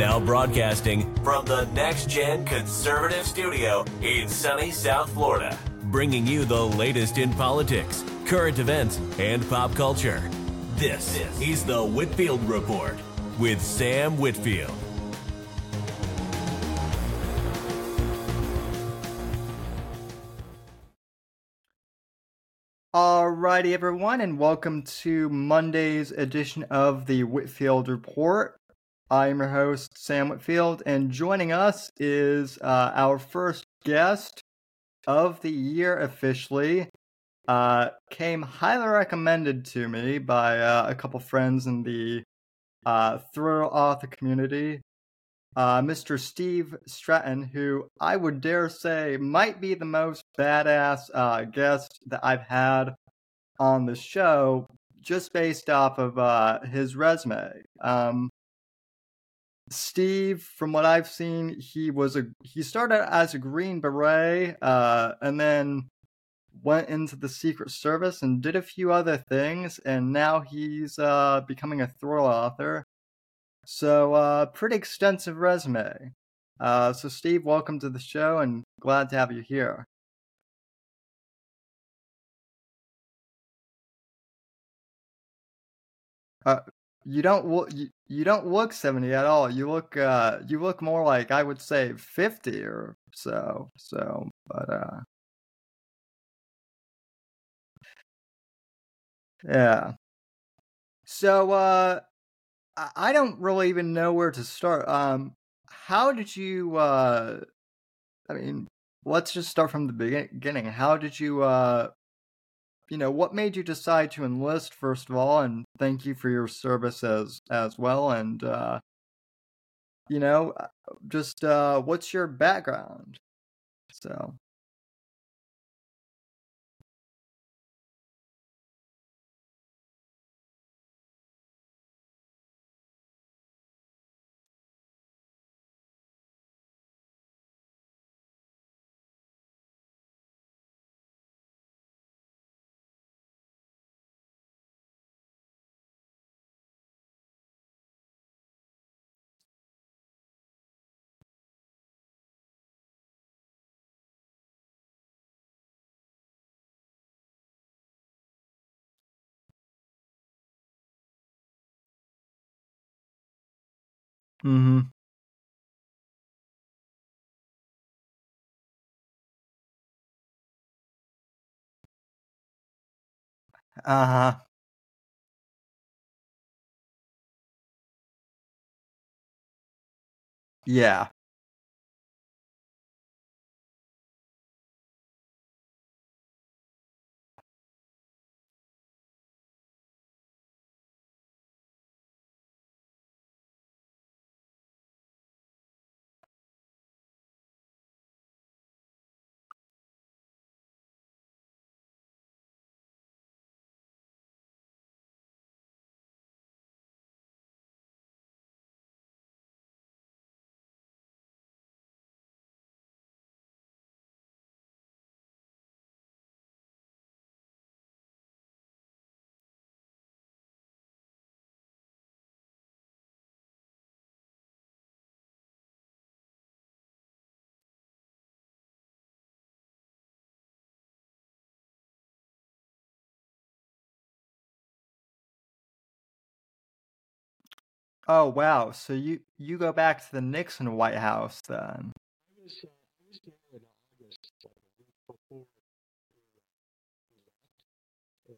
Now broadcasting from the Next Gen Conservative Studio in sunny South Florida, bringing you the latest in politics, current events, and pop culture. This is the Whitfield Report with Sam Whitfield. Alrighty, everyone, and welcome to Monday's edition of the Whitfield Report. I'm your host, Sam Whitfield, and joining us is uh, our first guest of the year officially. Uh, came highly recommended to me by uh, a couple friends in the uh, thriller author community. Uh, Mr. Steve Stratton, who I would dare say might be the most badass uh, guest that I've had on the show, just based off of his resume. Um, Steve, from what I've seen, he was a he started as a Green Beret, uh, and then went into the Secret Service and did a few other things, and now he's uh, becoming a thriller author. So, uh, pretty extensive resume. Uh, so, Steve, welcome to the show, and glad to have you here. Uh, you don't look you, you don't look 70 at all. You look uh you look more like i would say 50 or so so but uh yeah. So uh i I don't really even know where to start um how did you uh i mean let's just start from the beginning. How did you uh you know, what made you decide to enlist first of all, and thank you for your service as as well, and uh, you know, uh, just uh, what's your background? So. Mm-hmm. Uh-huh. Yeah. Oh wow. So you you go back to the Nixon White House then? I was, uh, I was there in August, like a week before and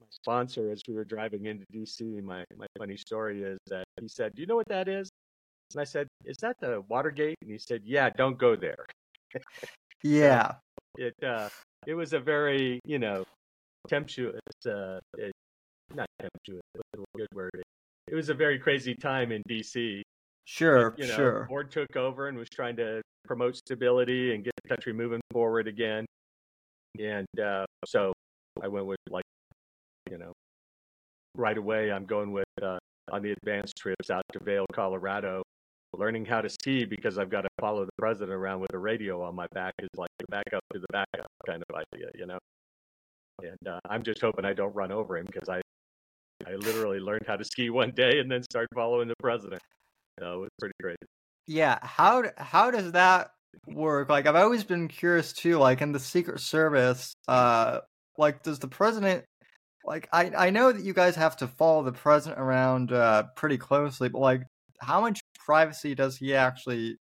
my sponsor, as we were driving into DC, my, my funny story is that he said, Do you know what that is? And I said, Is that the Watergate? And he said, Yeah, don't go there. Yeah. it uh, it was a very, you know, temptuous, uh, it, not temptuous, but a good word. It, was a very crazy time in DC. Sure, You know, sure. Ford took over and was trying to promote stability and get the country moving forward again. And uh, so I went with like, you know, right away. I'm going with uh, on the advanced trips out to Vail, Colorado, learning how to ski because I've got to follow the president around with a radio on my back is like the backup to the backup kind of idea, you know. And uh, I'm just hoping I don't run over him because I I literally learned how to ski one day and then started following the president. So it was pretty great. Yeah, how how does that work? Like I've always been curious too. Like in the Secret Service, uh, like does the president like I I know that you guys have to follow the president around uh pretty closely, but like how much privacy does he actually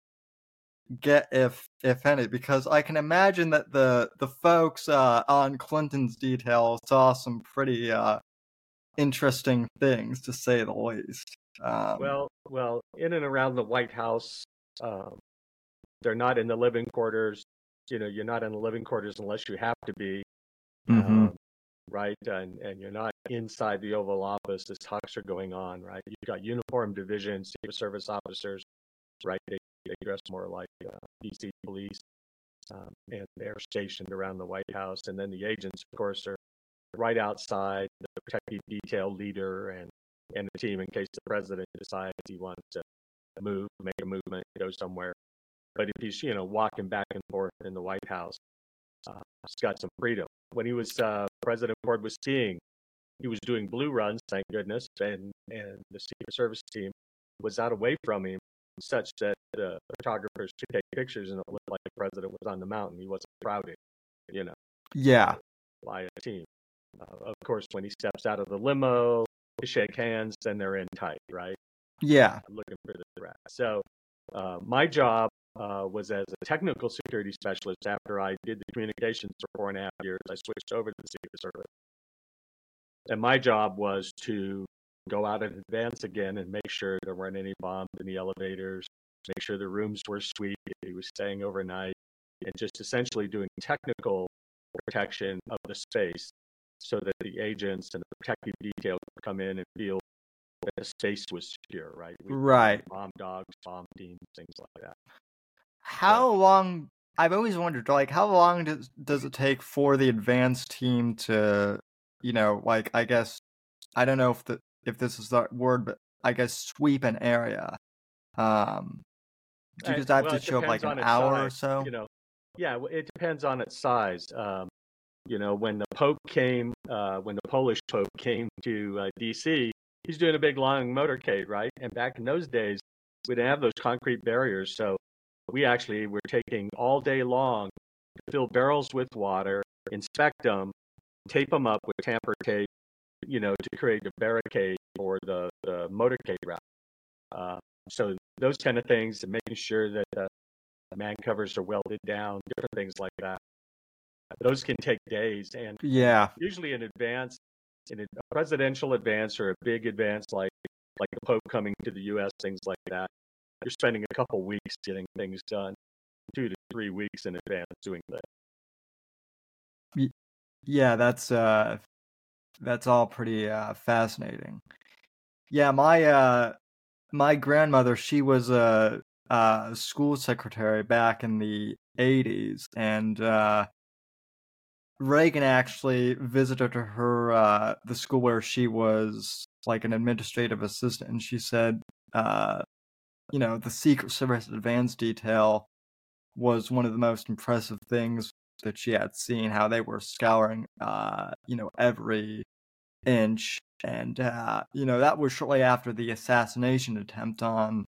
get if if any because i can imagine that the the folks uh on clinton's detail saw some pretty uh interesting things to say the least um, well well in and around the white house um, they're not in the living quarters you know you're not in the living quarters unless you have to be mm-hmm. um, right and and you're not inside the oval office as talks are going on right you've got uniformed divisions secret service officers right they they dress more like uh, DC police, um, and they're stationed around the White House. And then the agents, of course, are right outside the protective detail leader and and the team in case the president decides he wants to move, make a movement, go somewhere. But if he's you know walking back and forth in the White House, uh, he's got some freedom. When he was uh, President Ford was skiing, he was doing blue runs, thank goodness, and and the Secret Service team was out away from him such that the photographers could take pictures and it looked like the president was on the mountain. He wasn't crowded, you know. Yeah. By a team. Uh, of course, when he steps out of the limo to shake hands, then they're in tight, right? Yeah. Looking for the threat. So uh, my job uh, was as a technical security specialist after I did the communications for four and a half years. I switched over to the Secret Service. And my job was to go out in advance again and make sure there weren't any bombs in the elevators, make sure the rooms were sweet he was staying overnight, and just essentially doing technical protection of the space so that the agents and the protective detail could come in and feel that the space was secure, right? We right. Bomb dogs, bomb teams, things like that. How so, long? I've always wondered, like, how long does does it take for the advanced team to, you know, like, I guess, I don't know if the if this is the word, but I guess sweep an area. Um, do you just have well, to show up like an hour size, or so? You know, yeah, it depends on its size. Um, you know, when the Pope came, uh, when the Polish Pope came to uh, D.C., he's doing a big long motorcade, right? And back in those days, we didn't have those concrete barriers, so we actually were taking all day long to fill barrels with water, inspect them, tape them up with tamper tape, you know, to create a barricade for the, the motorcade route. Uh, so those kind of things, and making sure that the man covers are welded down, different things like that. Those can take days, and yeah, usually in advance, in a presidential advance or a big advance like like the Pope coming to the U.S., things like that. You're spending a couple weeks getting things done, two to three weeks in advance doing that. Yeah, that's uh, that's all pretty uh, fascinating. Yeah, my uh, my grandmother, she was a, a school secretary back in the '80s, and uh, Reagan actually visited her uh, the school where she was like an administrative assistant, and she said, uh, you know, the Secret Service advanced detail was one of the most impressive things that she had seen how they were scouring uh you know every inch and uh you know that was shortly after the assassination attempt on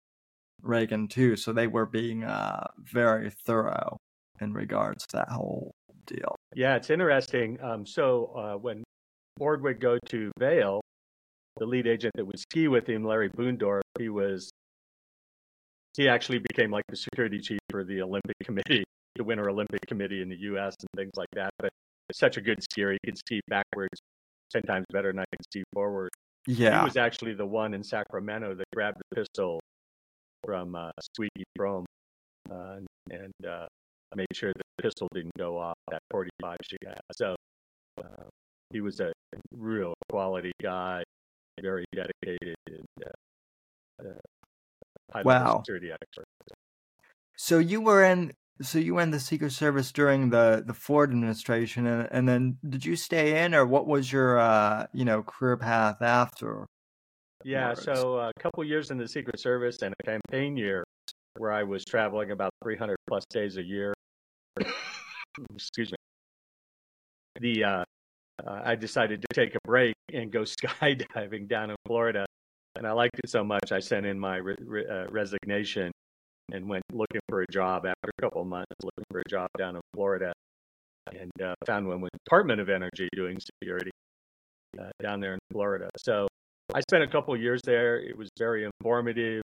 Reagan too so they were being uh very thorough in regards to that whole deal yeah it's interesting um so uh when Ford would go to Vail the lead agent that would ski with him Larry Buendorf he was he actually became like the security chief for the Olympic Committee the Winter Olympic Committee in the U.S. and things like that. But such a good skier. He can ski backwards ten times better than I can ski forward. Yeah, he was actually the one in Sacramento that grabbed the pistol from uh, Squeaky Fromme uh, and uh, made sure the pistol didn't go off that 45 she had. So uh, he was a real quality guy, very dedicated, and uh, uh, wow. security expert. So you were in so you were in the Secret Service during the the Ford administration, and, and then did you stay in, or what was your uh, you know career path after? Yeah, so uh, a couple years in the Secret Service and a campaign year where I was traveling about 300 plus days a year. Excuse me. The uh, uh, I decided to take a break and go skydiving down in Florida and I liked it so much, I sent in my re- re- uh, resignation and went looking for a job after a couple months, looking for a job down in Florida, and uh, found one with Department of Energy doing security uh, down there in Florida. So I spent a couple years there. It was very informative.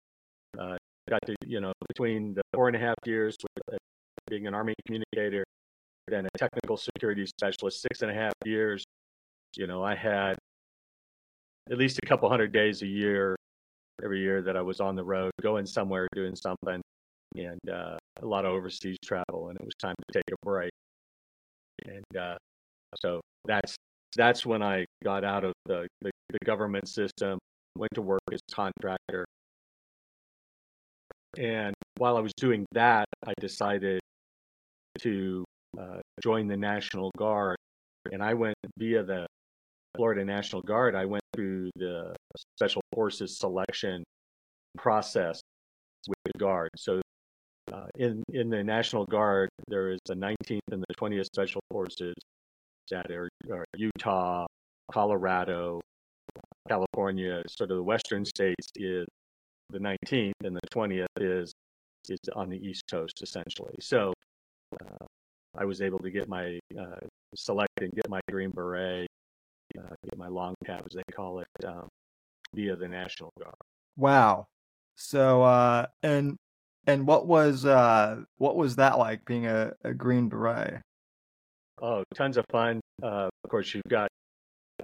Uh, got to, you know, between the four and a half years with, uh, being an Army communicator, then a technical security specialist, six and a half years. You know, I had at least a couple hundred days a year, every year that I was on the road, going somewhere, doing something, and uh, a lot of overseas travel. And it was time to take a break. And uh, so that's that's when I got out of the, the, the government system, went to work as contractor. And while I was doing that, I decided to uh, join the National Guard. And I went via the Florida National Guard, I went through the Special Forces selection process with the Guard. So uh, in, in the National Guard, there is the 19th and the 20th Special Forces that are, are Utah, Colorado, California, sort of the western states is the 19th, and the 20th is is on the East Coast essentially. So uh, I was able to get my uh, select and get my Green Beret, uh, get my long cap as they call it, um, via the National Guard. Wow. So uh, and and what was uh what was that like being a, a Green Beret? Oh, tons of fun. Uh, of course, you've got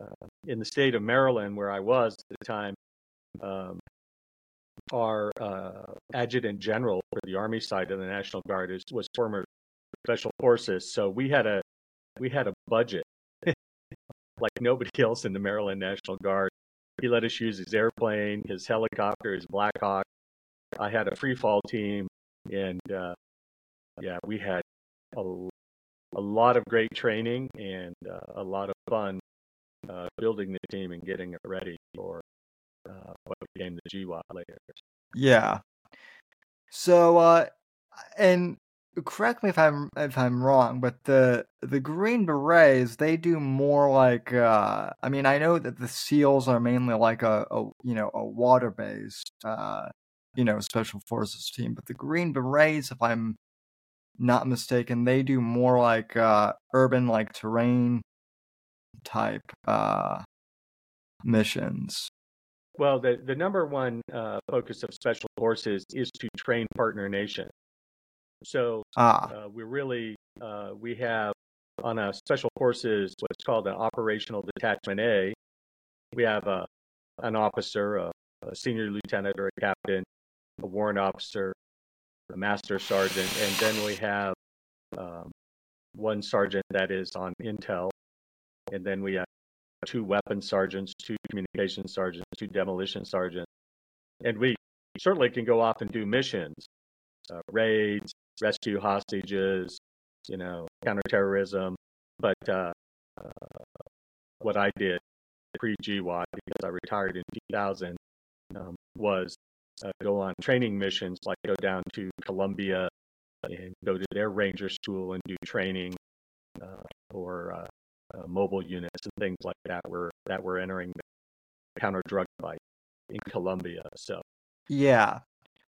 uh, in the state of Maryland, where I was at the time, um, our uh, adjutant general for the Army side of the National Guard is, was former Special Forces. So we had a we had a budget like nobody else in the Maryland National Guard. He let us use his airplane, his helicopter, his Blackhawk. I had a free fall team, and uh, yeah, we had a a lot of great training and uh, a lot of fun uh, building the team and getting it ready for uh, what became the GWOT later. Yeah. So uh and correct me if I'm if I'm wrong, but the the Green Berets they do more like uh I mean I know that the SEALs are mainly like a, a you know a water based uh you know special forces team, but the Green Berets if I'm not mistaken, they do more like uh, urban, like terrain type uh, missions. Well, the, the number one uh, focus of special forces is to train partner nations. So ah. uh, we really uh, we have on a special forces what's called an operational detachment A. We have a an officer, a, a senior lieutenant or a captain, a warrant officer, a master sergeant, and then we have um, one sergeant that is on intel, and then we have two weapons sergeants, two communication sergeants, two demolition sergeants, and we certainly can go off and do missions, uh, raids, rescue hostages, you know, counterterrorism. But uh, uh, what I did pre GWOT, because I retired in 2000, um, was uh, go on training missions, like go down to Colombia and go to their ranger school and do training uh, for uh, mobile units and things like that. Were that were entering the counter drug fight in Colombia. So yeah,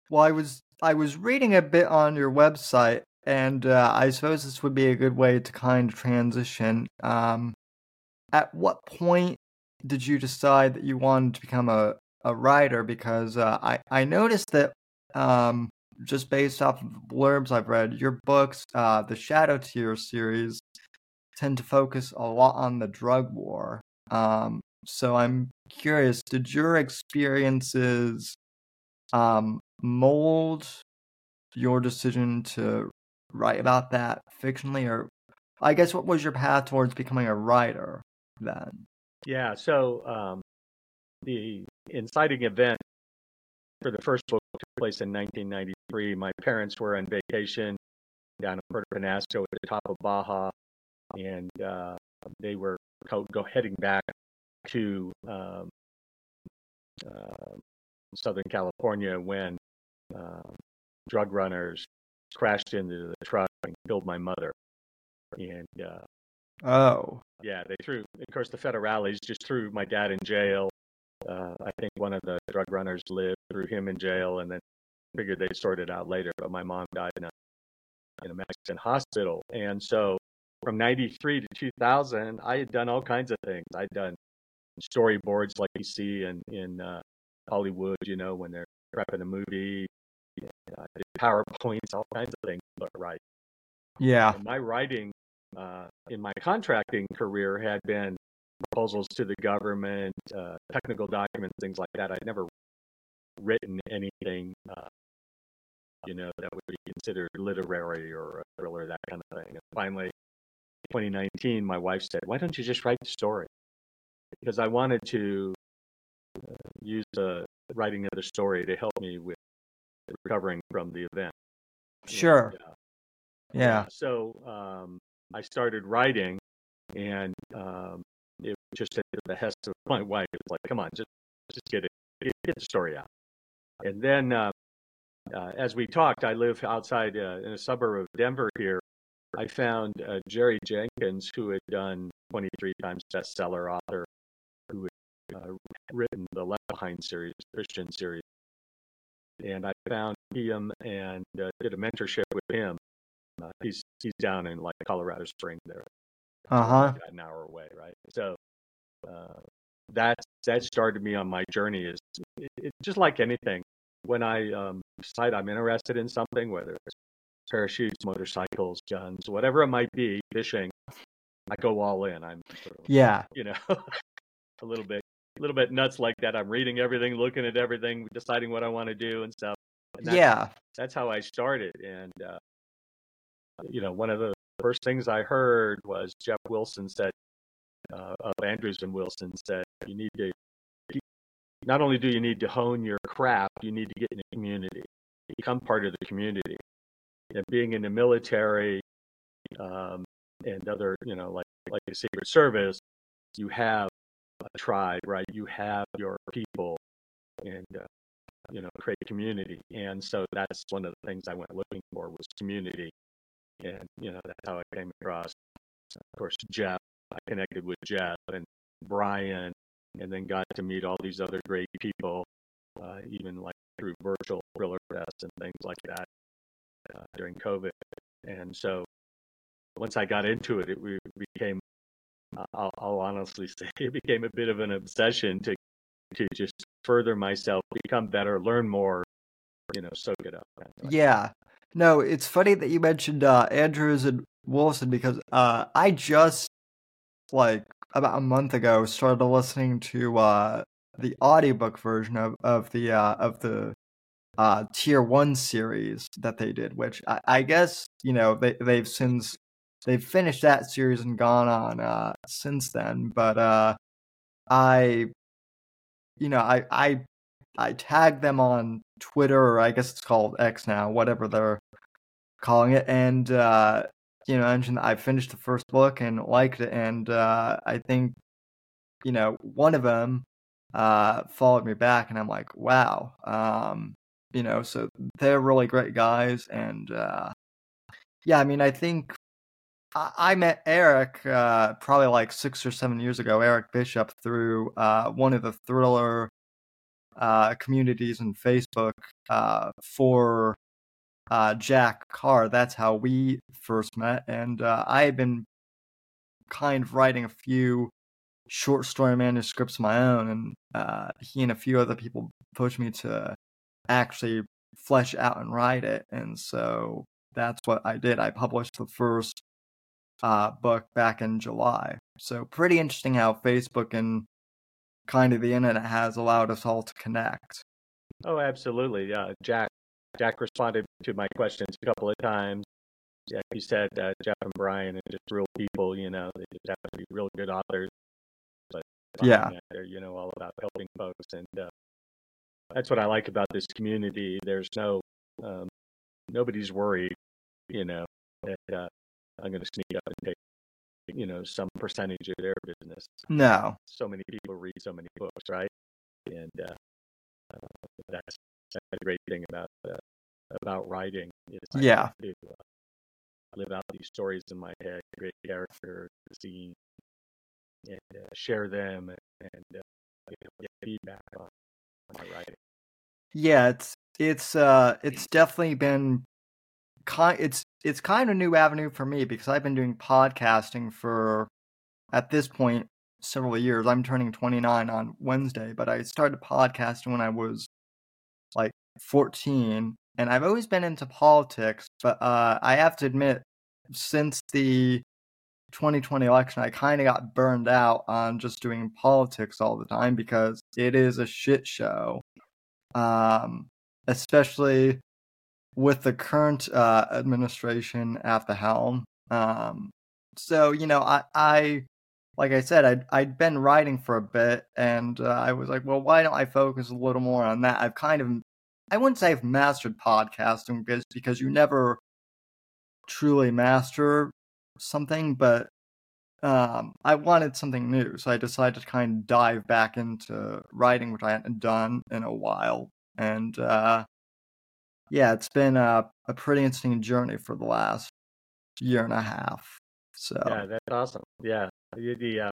well, I was I was reading a bit on your website, and uh, I suppose this would be a good way to kind of transition. Um, at what point did you decide that you wanted to become a a writer because uh, I I noticed that um, just based off of blurbs I've read, your books, uh, the Shadow Tier series, tend to focus a lot on the drug war. Um, so I'm curious, did your experiences um, mold your decision to write about that fictionally, or I guess what was your path towards becoming a writer then? Yeah, so um, the inciting event for the first book took place in 1993. My parents were on vacation down in Puerto Penasco at the top of Baja, and uh, they were co- go heading back to um, uh, Southern California when uh, drug runners crashed into the truck and killed my mother. And uh, oh, yeah, they threw. Of course, the federales just threw my dad in jail uh, I think one of the drug runners lived, threw him in jail, and then figured they'd sort it out later. But my mom died in a, in a Mexican hospital. And so from 93 to 2000, I had done all kinds of things. I'd done storyboards like you see in, in uh, Hollywood, you know, when they're prepping a movie. I did PowerPoints, all kinds of things, but right. Yeah. And my writing uh, in my contracting career had been proposals to the government, uh, technical documents, things like that. I'd never written anything, uh, you know, that would be considered literary or a thriller, that kind of thing. And finally, 2019, my wife said, "Why don't you just write the story?" Because I wanted to uh, use the writing of the story to help me with recovering from the event. Sure. And, uh, yeah. So um, I started writing, and um, it was just at the behest of my wife. It's like, come on, just just get it, get, get the story out. And then, uh, uh, as we talked, I live outside uh, in a suburb of Denver here. I found uh, Jerry Jenkins, who had done 23 times bestseller author, who had uh, written the Left Behind series, Christian series. And I found him and uh, did a mentorship with him. Uh, he's he's down in like Colorado Springs there, Uh huh. like an hour away, right? So uh, that that started me on my journey. Is it, it, just like anything, when I um, decide I'm interested in something, whether it's parachutes, motorcycles, guns, whatever it might be, fishing, I go all in. I'm sort of, Yeah. you know a little bit a little bit nuts like that. I'm reading everything, looking at everything, deciding what I want to do and stuff. And that's, Yeah. that's how I started. And uh, you know, one of the first things I heard was Jeff Wilson said uh, of Andrews and Wilson said you need to not only do you need to hone your craft, you need to get in the community, become part of the community. And being in the military um, and other, you know, like like the Secret Service, you have a tribe, right? You have your people, and uh, you know, create community. And so that's one of the things I went looking for was community, and you know, that's how I came across, of course, Jeff. I connected with Jeff and Brian, and then got to meet all these other great people, uh, even like through virtual thriller fest and things like that uh, during COVID. And so once I got into it, it became, I'll, I'll honestly say, it became a bit of an obsession to to just further myself, become better, learn more, you know, soak it up. Yeah. No, it's funny that you mentioned uh, Andrews and Wilson because uh, I just like about a month ago started listening to uh, the audiobook version of of the uh, of the uh, tier one series that they did, which I, I guess you know they they've since they've finished that series and gone on uh, since then. But uh, I, you know, I I I tagged them on Twitter, or I guess it's called X now, whatever they're calling it, and uh, you know, mentioned I finished the first book and liked it, and uh, I think, you know, one of them uh, followed me back, and I'm like, wow, um, you know, so they're really great guys, and uh, yeah, I mean, I think I, I met Eric uh, probably like six or seven years ago, Eric Bishop, through uh, one of the thriller uh, communities in Facebook uh, for uh, Jack Carr. That's how we first met, and uh, I had been kind of writing a few short story manuscripts of my own, and uh, he and a few other people pushed me to actually flesh out and write it, and so that's what I did. I published the first uh, book back in July. So pretty interesting how Facebook and kind of the internet has allowed us all to connect. Oh, absolutely. Yeah, Jack. Jack responded to my questions a couple of times. Yeah, he said uh, Jeff and Brian are just real people. You know, they just have to be real good authors. But Yeah. they're you know all about helping folks, and uh, that's what I like about this community. There's no um, nobody's worried. You know that uh, I'm going to sneak up and take you know some percentage of their business No. so many people read so many books, right? And uh, uh, that's, that's the great thing about uh, about writing Yeah. to uh, live out these stories in my head, create character, scene, and uh, share them, and, and uh, you know, get feedback on, writing. Yeah, it's it's uh it's definitely been kind it's it's kind of a new avenue for me because I've been doing podcasting for at this point several years. I'm turning 29 on Wednesday, but I started podcasting when I was like 14 and I've always been into politics, but uh I have to admit since the 2020 election, I kind of got burned out on just doing politics all the time because it is a shit show. Um, especially with the current uh, administration at the helm. Um, so you know, I, I like I said, I'd I'd been writing for a bit, and uh, I was like, well, why don't I focus a little more on that? I've kind of, I wouldn't say I've mastered podcasting because because you never truly master something, but um, I wanted something new, so I decided to kind of dive back into writing, which I hadn't done in a while. And uh, yeah, it's been a, a pretty interesting journey for the last year and a half. So yeah, that's awesome. Yeah, the, the uh,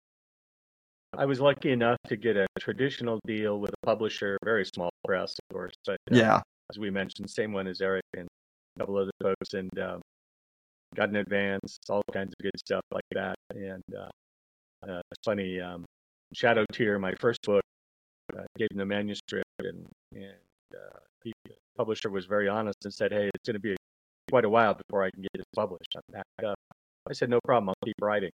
I was lucky enough to get a traditional deal with a publisher, very small press, of course, but uh, yeah, as we mentioned, same one as Eric and a couple other folks, and um, got an advance, all kinds of good stuff like that. And uh, uh, it's funny, um, Shadow Tier, my first book, uh, gave him the manuscript, and and uh, he, the publisher was very honest and said, "Hey, it's going to be quite a while before I can get this published." I'm backed up. I said, "No problem, I'll keep writing."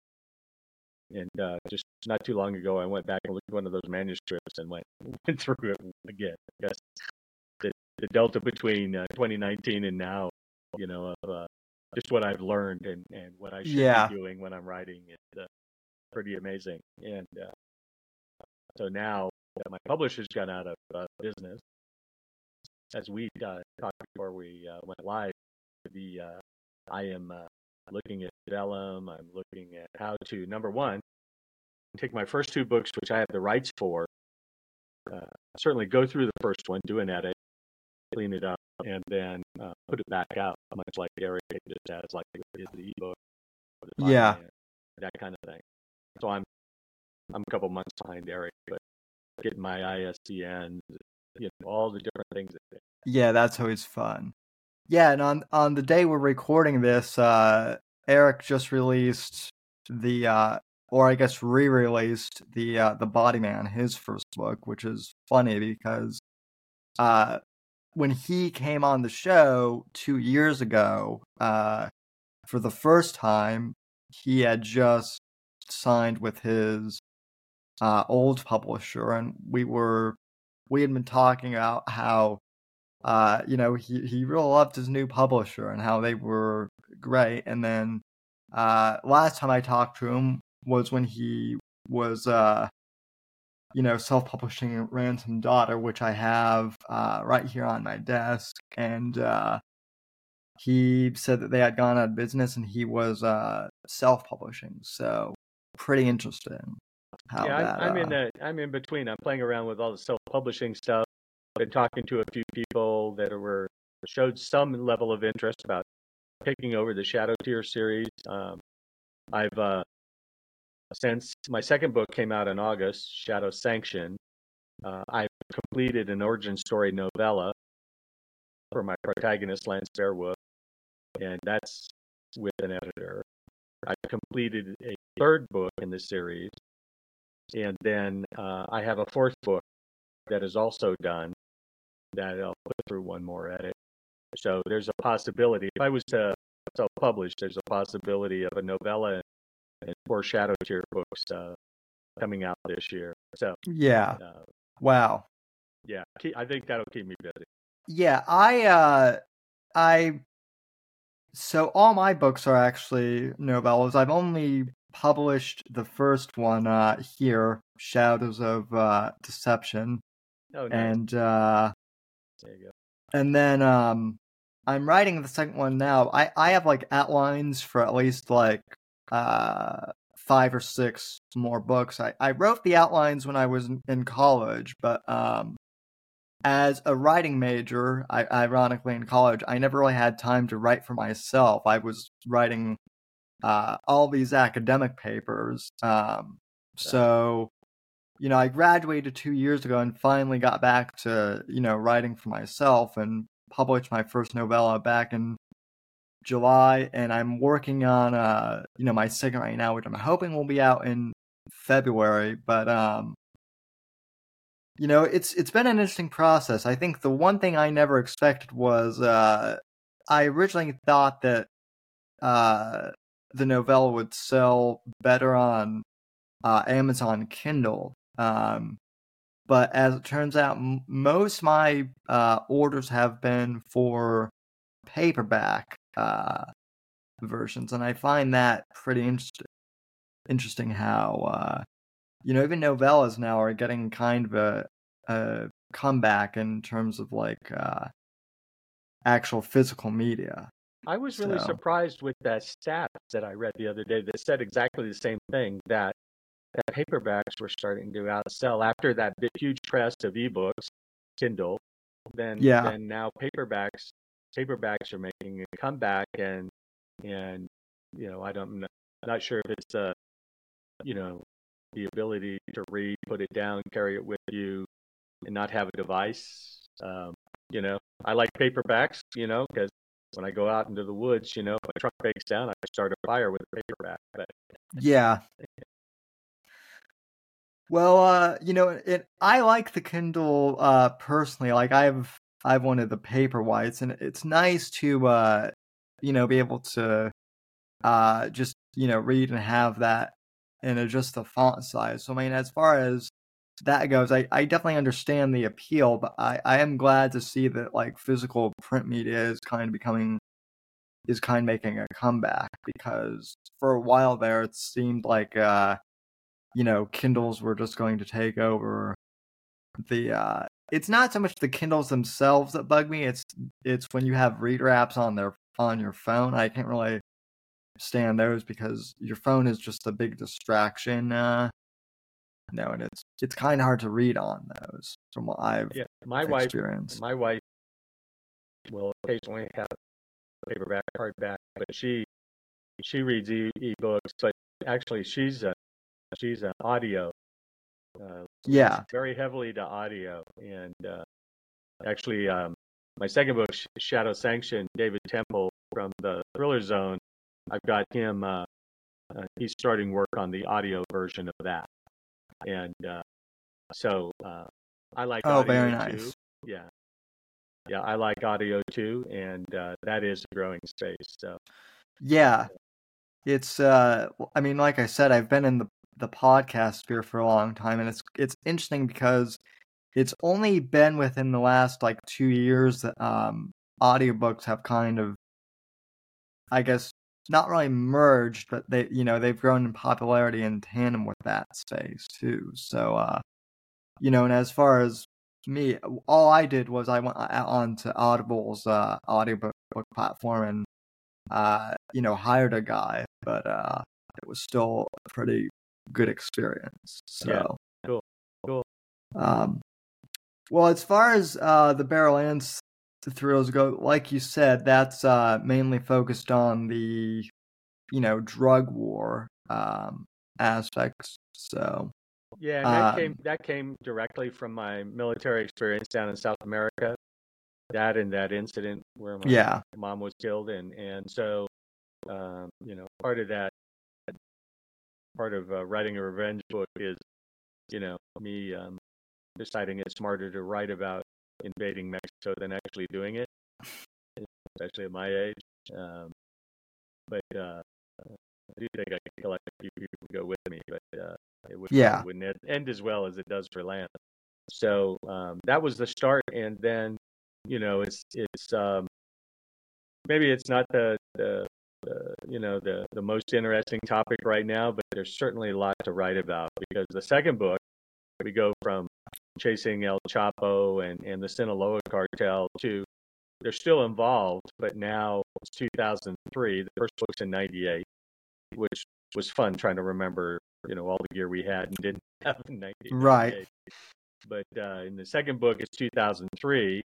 And uh, just not too long ago, I went back and looked at one of those manuscripts and went, went through it again. I guess the, the delta between uh, 2019 and now, you know, of uh, just what I've learned and, and what I should Yeah. be doing when I'm writing is uh, pretty amazing. And uh, so now that my publisher's gone out of uh, business, as we uh, talked before we uh, went live, the uh, I am uh, looking at Vellum. I'm looking at how to number one take my first two books, which I have the rights for. Uh, certainly go through the first one, do an edit, clean it up, and then uh, put it back out, much like Eric just has, like with the ebook, Yeah. that kind of thing. So I'm I'm a couple months behind Eric, but getting my ISBN, you know, all the different things. That yeah, that's always fun. Yeah, and on on the day we're recording this, uh, Eric just released the, uh, or I guess re-released the uh, the Body Man, his first book, which is funny because uh, when he came on the show two years ago, uh, for the first time, he had just signed with his uh, old publisher, and we were we had been talking about how uh, you know he he really loved his new publisher and how they were great. And then uh, last time I talked to him was when he was uh, you know self-publishing Ransom Daughter, which I have uh, right here on my desk, and uh, he said that they had gone out of business and he was uh, self-publishing. So pretty interesting. How yeah, that, I'm, I'm uh, in the I'm in between. I'm playing around with all the self-publishing stuff. Been talking to a few people that were showed some level of interest about taking over the Shadow Tier series. Um, I've uh, since my second book came out in August, Shadow Sanction. Uh, I've completed an origin story novella for my protagonist, Lance Bearwood, and that's with an editor. I completed a third book in the series, and then uh, I have a fourth book that is also done that I'll put through one more edit. So there's a possibility. If I was to self-publish, there's a possibility of a novella and four Shadow Tier books uh, coming out this year. So yeah. uh, Wow. yeah, I think that'll keep me busy. Yeah, I uh I so all my books are actually novellas. I've only published the first one uh here, Shadows of uh Deception. Oh, nice. And uh there you go. and then um I'm writing the second one now. I I have like outlines for at least like uh five or six more books. I I wrote the outlines when I was in, in college, but um as a writing major, I ironically in college, I never really had time to write for myself. I was writing uh all these academic papers. Um so you know, I graduated two years ago and finally got back to, you know, writing for myself and published my first novella back in July. And I'm working on, uh, you know, my second right now, which I'm hoping will be out in February. But, um, you know, it's it's been an interesting process. I think the one thing I never expected was uh, I originally thought that uh, the novella would sell better on uh, Amazon Kindle. Um, but as it turns out, m- most my uh, orders have been for paperback uh, versions, and I find that pretty interesting. Interesting how uh, you know even novellas now are getting kind of a, a comeback in terms of like uh, actual physical media. I was really So- surprised with that stat that I read the other day that said exactly the same thing that that paperbacks were starting to outsell after that big, huge press of ebooks, Kindle. Then, Yeah. then now paperbacks, paperbacks are making a comeback, and and you know I don't, I'm not sure if it's uh, you know, the ability to read, put it down, carry it with you, and not have a device. Um, you know, I like paperbacks, you know, because when I go out into the woods, you know, my truck breaks down, I start a fire with a paperback. But Yeah. Well, uh, you know, it I like the Kindle uh personally. Like I've I've one of the paper whites and it's nice to uh you know be able to uh just, you know, read and have that and adjust the font size. So I mean as far as that goes, I, I definitely understand the appeal, but I, I am glad to see that like physical print media is kind of becoming is kind of making a comeback because for a while there it seemed like uh you know kindles were just going to take over the uh it's not so much the kindles themselves that bug me it's it's when you have reader apps on their on your phone i can't really stand those because your phone is just a big distraction uh no and it's it's kind of hard to read on those from what i've yeah, my wife, my wife will occasionally have paperback, hardback, but she she reads e- ebooks, but actually she's a she's an audio. Uh, yeah very heavily to audio. And uh, actually, um, my second book, Shadow Sanction, David Temple from the Thriller Zone, I've got him. Uh, uh, he's starting work on the audio version of that, and uh, so uh, I like. oh audio very too. nice Yeah, yeah, I like audio too, and uh, that is a growing space. So Yeah. It's uh I mean like I said I've been in the the podcast sphere for a long time and it's it's interesting because it's only been within the last like 2 years that um audiobooks have kind of I guess not really merged but they you know they've grown in popularity in tandem with that space too. So uh you know and as far as me all I did was I went uh, on to Audible's uh audiobook platform and uh, you know, hired a guy, but uh, it was still pretty good experience. So, Yeah, cool, cool. Um, well, as far as uh, the Barrowlands thrills go, like you said, that's uh, mainly focused on the, you know, drug war um, aspects. So, Yeah, and that Um, came that came directly from my military experience down in South America. That and that incident where my yeah, mom was killed, and and so um, you know part of that part of uh, writing a revenge book is you know me um, deciding it's smarter to write about invading Mexico than actually doing it, especially at my age. Um, but uh, I do think I could kill a few people to go with me, but uh, it would Yeah. wouldn't end, as well as it does for land. So um, that was the start, and then you know it's it's um, maybe it's not the, the the you know the the most interesting topic right now, but there's certainly a lot to write about because the second book we go from chasing El Chapo and and the Sinaloa cartel to they're still involved, but now it's 2003. The first book's in '98, which was fun trying to remember you know all the gear we had and didn't have in '98. Right. But uh, in the second book, it's 2003,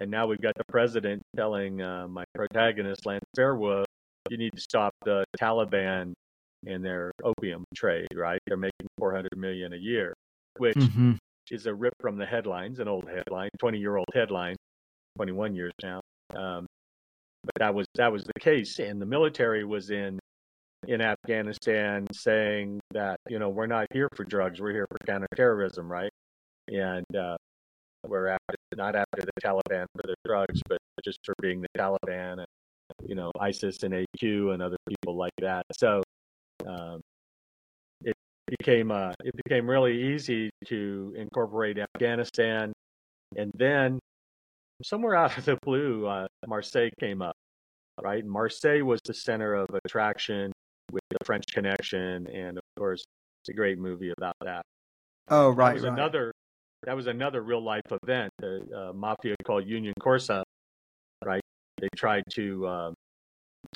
and now we've got the president telling uh, my protagonist, Lance Fairwood, you need to stop the Taliban and their opium trade, right? They're making 400 million a year, which hmm is a rip from the headlines, an old headline, 20 year old headline, 21 years now. Um, but that was that was the case, and the military was in in Afghanistan saying that you know we're not here for drugs, we're here for counterterrorism, right? And uh, we're after not after the Taliban for their drugs, but just for being the Taliban and you know ISIS and AQ and other people like that. So um, it became uh, it became really easy to incorporate Afghanistan, and then somewhere out of the blue, uh, Marseille came up. Right, Marseille was the center of attraction with the French Connection, and of course, it's a great movie about that. Oh, That right, was right. another that was another real life event. The uh, mafia called Union Corse? They tried to um,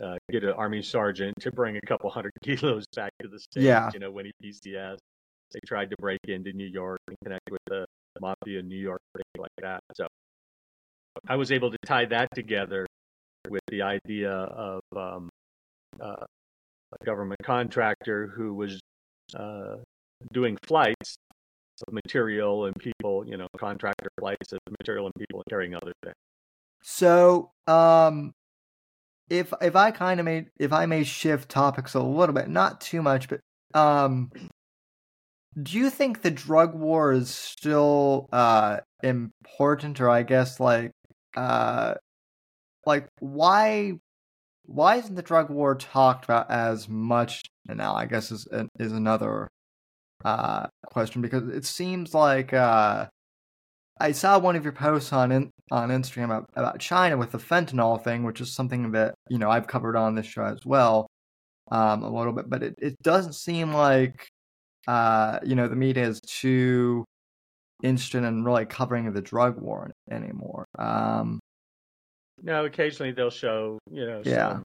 uh, get an army sergeant to bring a couple hundred kilos back to the states. Yeah. You know, when he PCS, they tried to break into New York and connect with the mafia in New York, things like that. So I was able to tie that together with the idea of um, uh, a government contractor who was uh, doing flights of material and people, you know, contractor flights of material and people and carrying other things. So, um, if if I kind of made if I may shift topics a little bit, not too much, but um, do you think the drug war is still uh important, or I guess like uh, like why why isn't the drug war talked about as much now? I guess is is another uh question because it seems like uh I saw one of your posts on on Instagram about, China with the fentanyl thing, which is something that you know I've covered on this show as well, um, a little bit. But it, it doesn't seem like uh, you know the media is too interested in really covering the drug war anymore. Um, No, occasionally they'll show, you know, Yeah. some,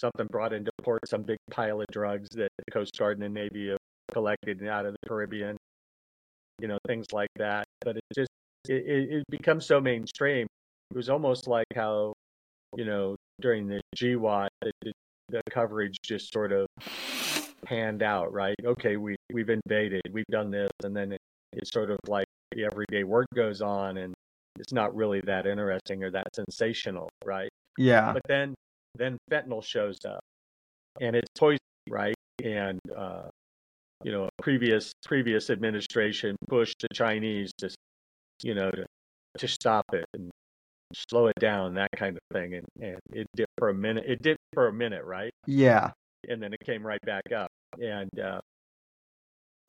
something brought into port, some big pile of drugs that the Coast Guard and the Navy have collected out of the Caribbean, you know, things like that. But it just it, it, it becomes so mainstream. It was almost like how, you know, during the GWOT, the, the, the coverage just sort of panned out, right? Okay, we we've invaded, we've done this, and then it, it's sort of like the everyday work goes on, and it's not really that interesting or that sensational, right? yeah, But then then fentanyl shows up, and it's poison, right? And uh, you know, previous previous administration pushed the Chinese to, you know, to to stop it and slow it down, that kind of thing. And and it did for a minute. It did for a minute, right? yeah, and then it came right back up. And uh,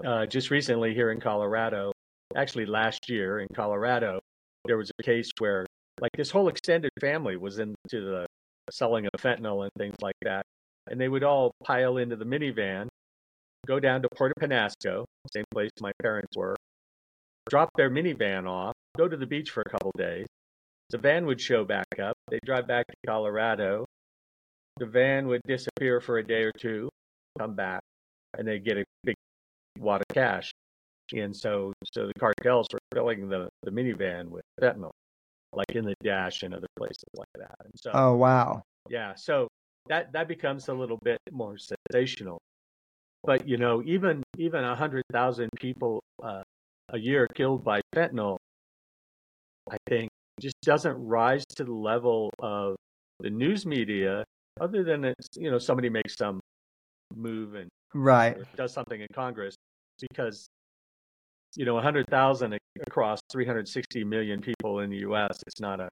uh, just recently here in Colorado, actually last year in Colorado, there was a case where like this whole extended family was into the selling of fentanyl and things like that, and they would all pile into the minivan, go down to Puerto Penasco, same place my parents were, drop their minivan off, go to the beach for a couple days. The van would show back up. They'd drive back to Colorado. The van would disappear for a day or two, come back, and they'd get a big wad of cash. And so, so the cartels were filling the, the minivan with fentanyl, like in the dash and other places like that. And so, oh wow, yeah, so that that becomes a little bit more sensational. But you know, even even a hundred thousand people uh, a year killed by fentanyl, I think, just doesn't rise to the level of the news media. Other than it's you know somebody makes some move and right, does something in Congress, because you know a hundred thousand across 360 million people in the U.S. It's not a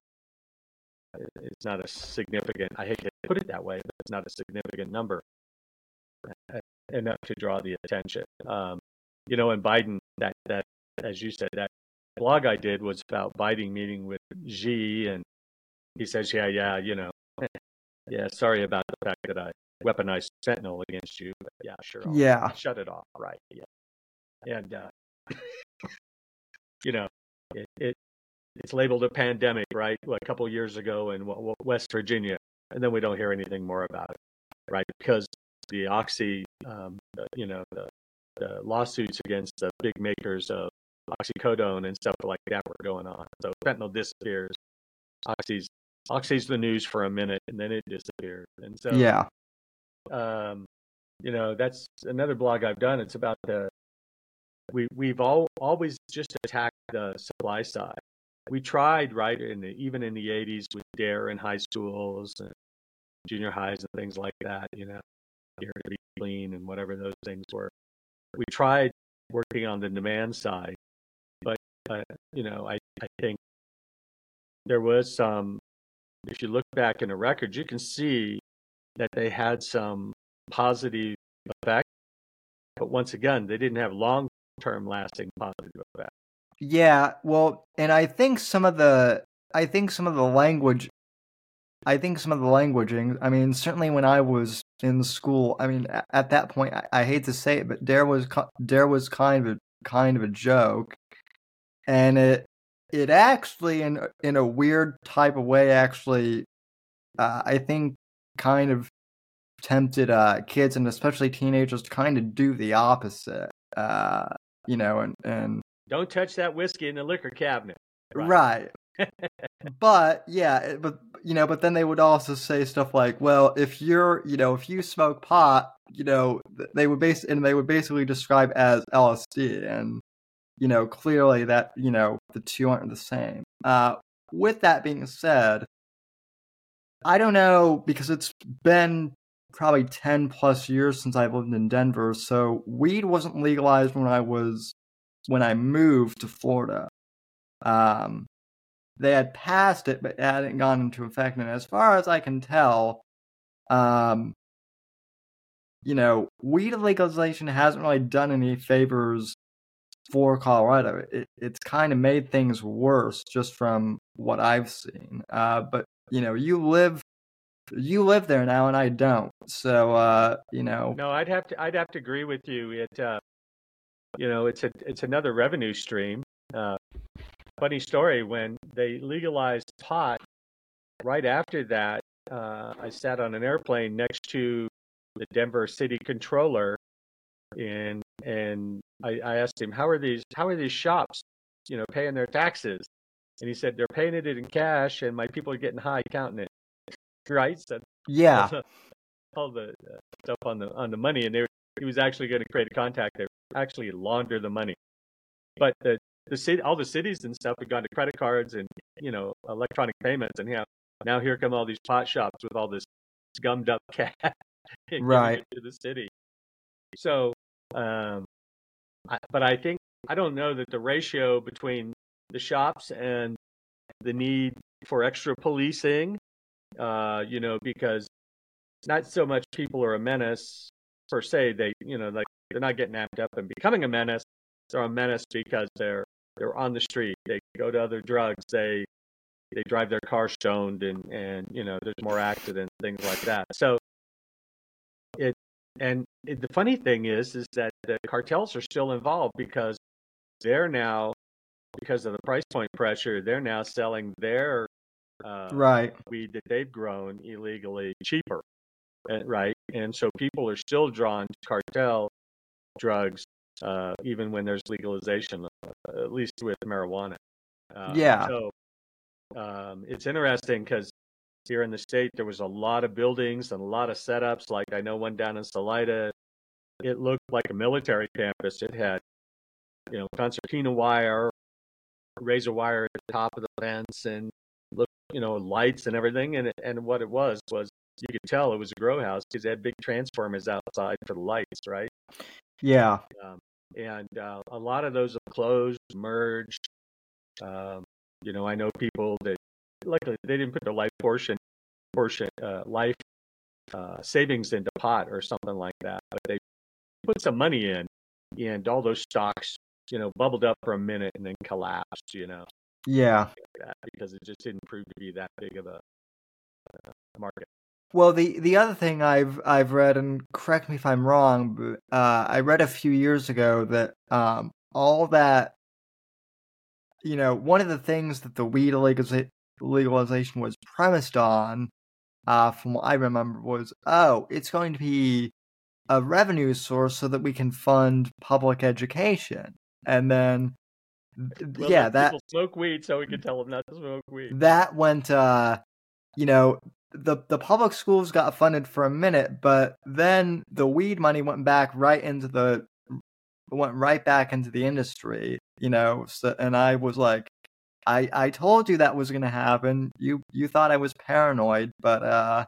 it's not a significant. I hate to put it that way, but it's not a significant number uh, enough to draw the attention. Um, you know, and Biden, that that as you said, that blog I did was about Biden meeting with Xi, and he says, yeah, yeah, you know, yeah, sorry about the fact that I weaponized fentanyl against you, but yeah, sure, I'll yeah, shut it off, right? Yeah, and uh, you know, it, it it's labeled a pandemic, right? A couple years ago in West Virginia, and then we don't hear anything more about it, right? Because the oxy, um, you know, the, the lawsuits against the big makers of oxycodone and stuff like that were going on. So fentanyl disappears. Oxy's oxy's the news for a minute, and then it disappears. And so, yeah, um, you know, that's another blog I've done. It's about the we we've all always just attacked the supply side. We tried right in the, even in the 80s with DARE in high schools and junior highs and things like that. You know, here to be clean and whatever those things were. We tried working on the demand side, you know, I I think there was some. If you look back in the records, you can see that they had some positive effect, but once again, they didn't have long term lasting positive effect. Yeah, well, and I think some of the I think some of the language I think some of the languaging, I mean, certainly when I was in school, I mean, at that point, I, I hate to say it, but Dare was Dare was kind of a kind of a joke, and it it actually, in in a weird type of way, actually, uh, I think, kind of tempted uh, kids and especially teenagers to kind of do the opposite. Uh, you know, and and don't touch that whiskey in the liquor cabinet. Right. right. but yeah, but you know, but then they would also say stuff like, "Well, if you're, you know, if you smoke pot, you know, they would base and they would basically describe as LSD, and you know, clearly that you know the two aren't the same." Uh, with that being said, I don't know because it's been probably 10 plus years since I've lived in Denver. So weed wasn't legalized when I was when I moved to Florida. Um, they had passed it, but it hadn't gone into effect. And as far as I can tell, um, you know, weed legalization hasn't really done any favors for Colorado. It, it's kind of made things worse just from what I've seen. Uh, but you know, you live you live there now and I don't. So uh, you know. No, I'd have to I'd have to agree with you. It uh, you know, it's a it's another revenue stream. Uh, funny story when they legalized pot. Right after that, uh, I sat on an airplane next to the Denver City Controller, and and I, I asked him how are these how are these shops, you know, paying their taxes, and he said they're paying it in cash, and my people are getting high counting it. Right? So yeah. All the uh, stuff on the on the money, and they, he was actually going to create a contact there actually launder the money. But the the city, all the cities and stuff have gone to credit cards and you know electronic payments, and yeah, now here come all these pot shops with all this gummed up cash right to the city. So, um, I, but I think I don't know that the ratio between the shops and the need for extra policing, uh, you know, because not so much people are a menace per se. They, you know, like they're not getting amped up and becoming a menace. They're a menace because they're they're on the street. They go to other drugs. They they drive their car stoned, and and you know there's more accidents, things like that. So and the funny thing is is that the cartels are still involved because they're now because of the price point pressure, they're now selling their uh, right weed that they've grown illegally cheaper, uh, right? And so people are still drawn to cartel drugs, uh, even when there's legalization, uh, at least with marijuana. Uh, yeah. So um, it's interesting because here in the state there was a lot of buildings and a lot of setups. Like I know one down in Salida, it looked like a military campus. It had, you know, concertina wire, razor wire at the top of the fence, and look, you know, lights and everything. And and what it was was you could tell it was a grow house because they had big transformers outside for the lights, right? Yeah. Um, and uh, a lot of those have closed, merged. Um, you know, I know people that luckily they didn't put their life portion portion uh, life uh, savings into pot or something like that, but they put some money in, and all those stocks, you know, bubbled up for a minute and then collapsed. You know. Yeah. Because it just didn't prove to be that big of a uh, market. Well, the the other thing I've I've read, and correct me if I'm wrong, but uh, I read a few years ago that um, all that, you know, one of the things that the weed legalization was premised on, uh, from what I remember, was oh, it's going to be a revenue source so that we can fund public education, and then well, yeah, that smoke weed, so we can tell them not to smoke weed. That went, uh, you know, the the public schools got funded for a minute, but then the weed money went back right into the went right back into the industry. You know, so, and I was like, I I told you that was going to happen. You you thought I was paranoid, but uh,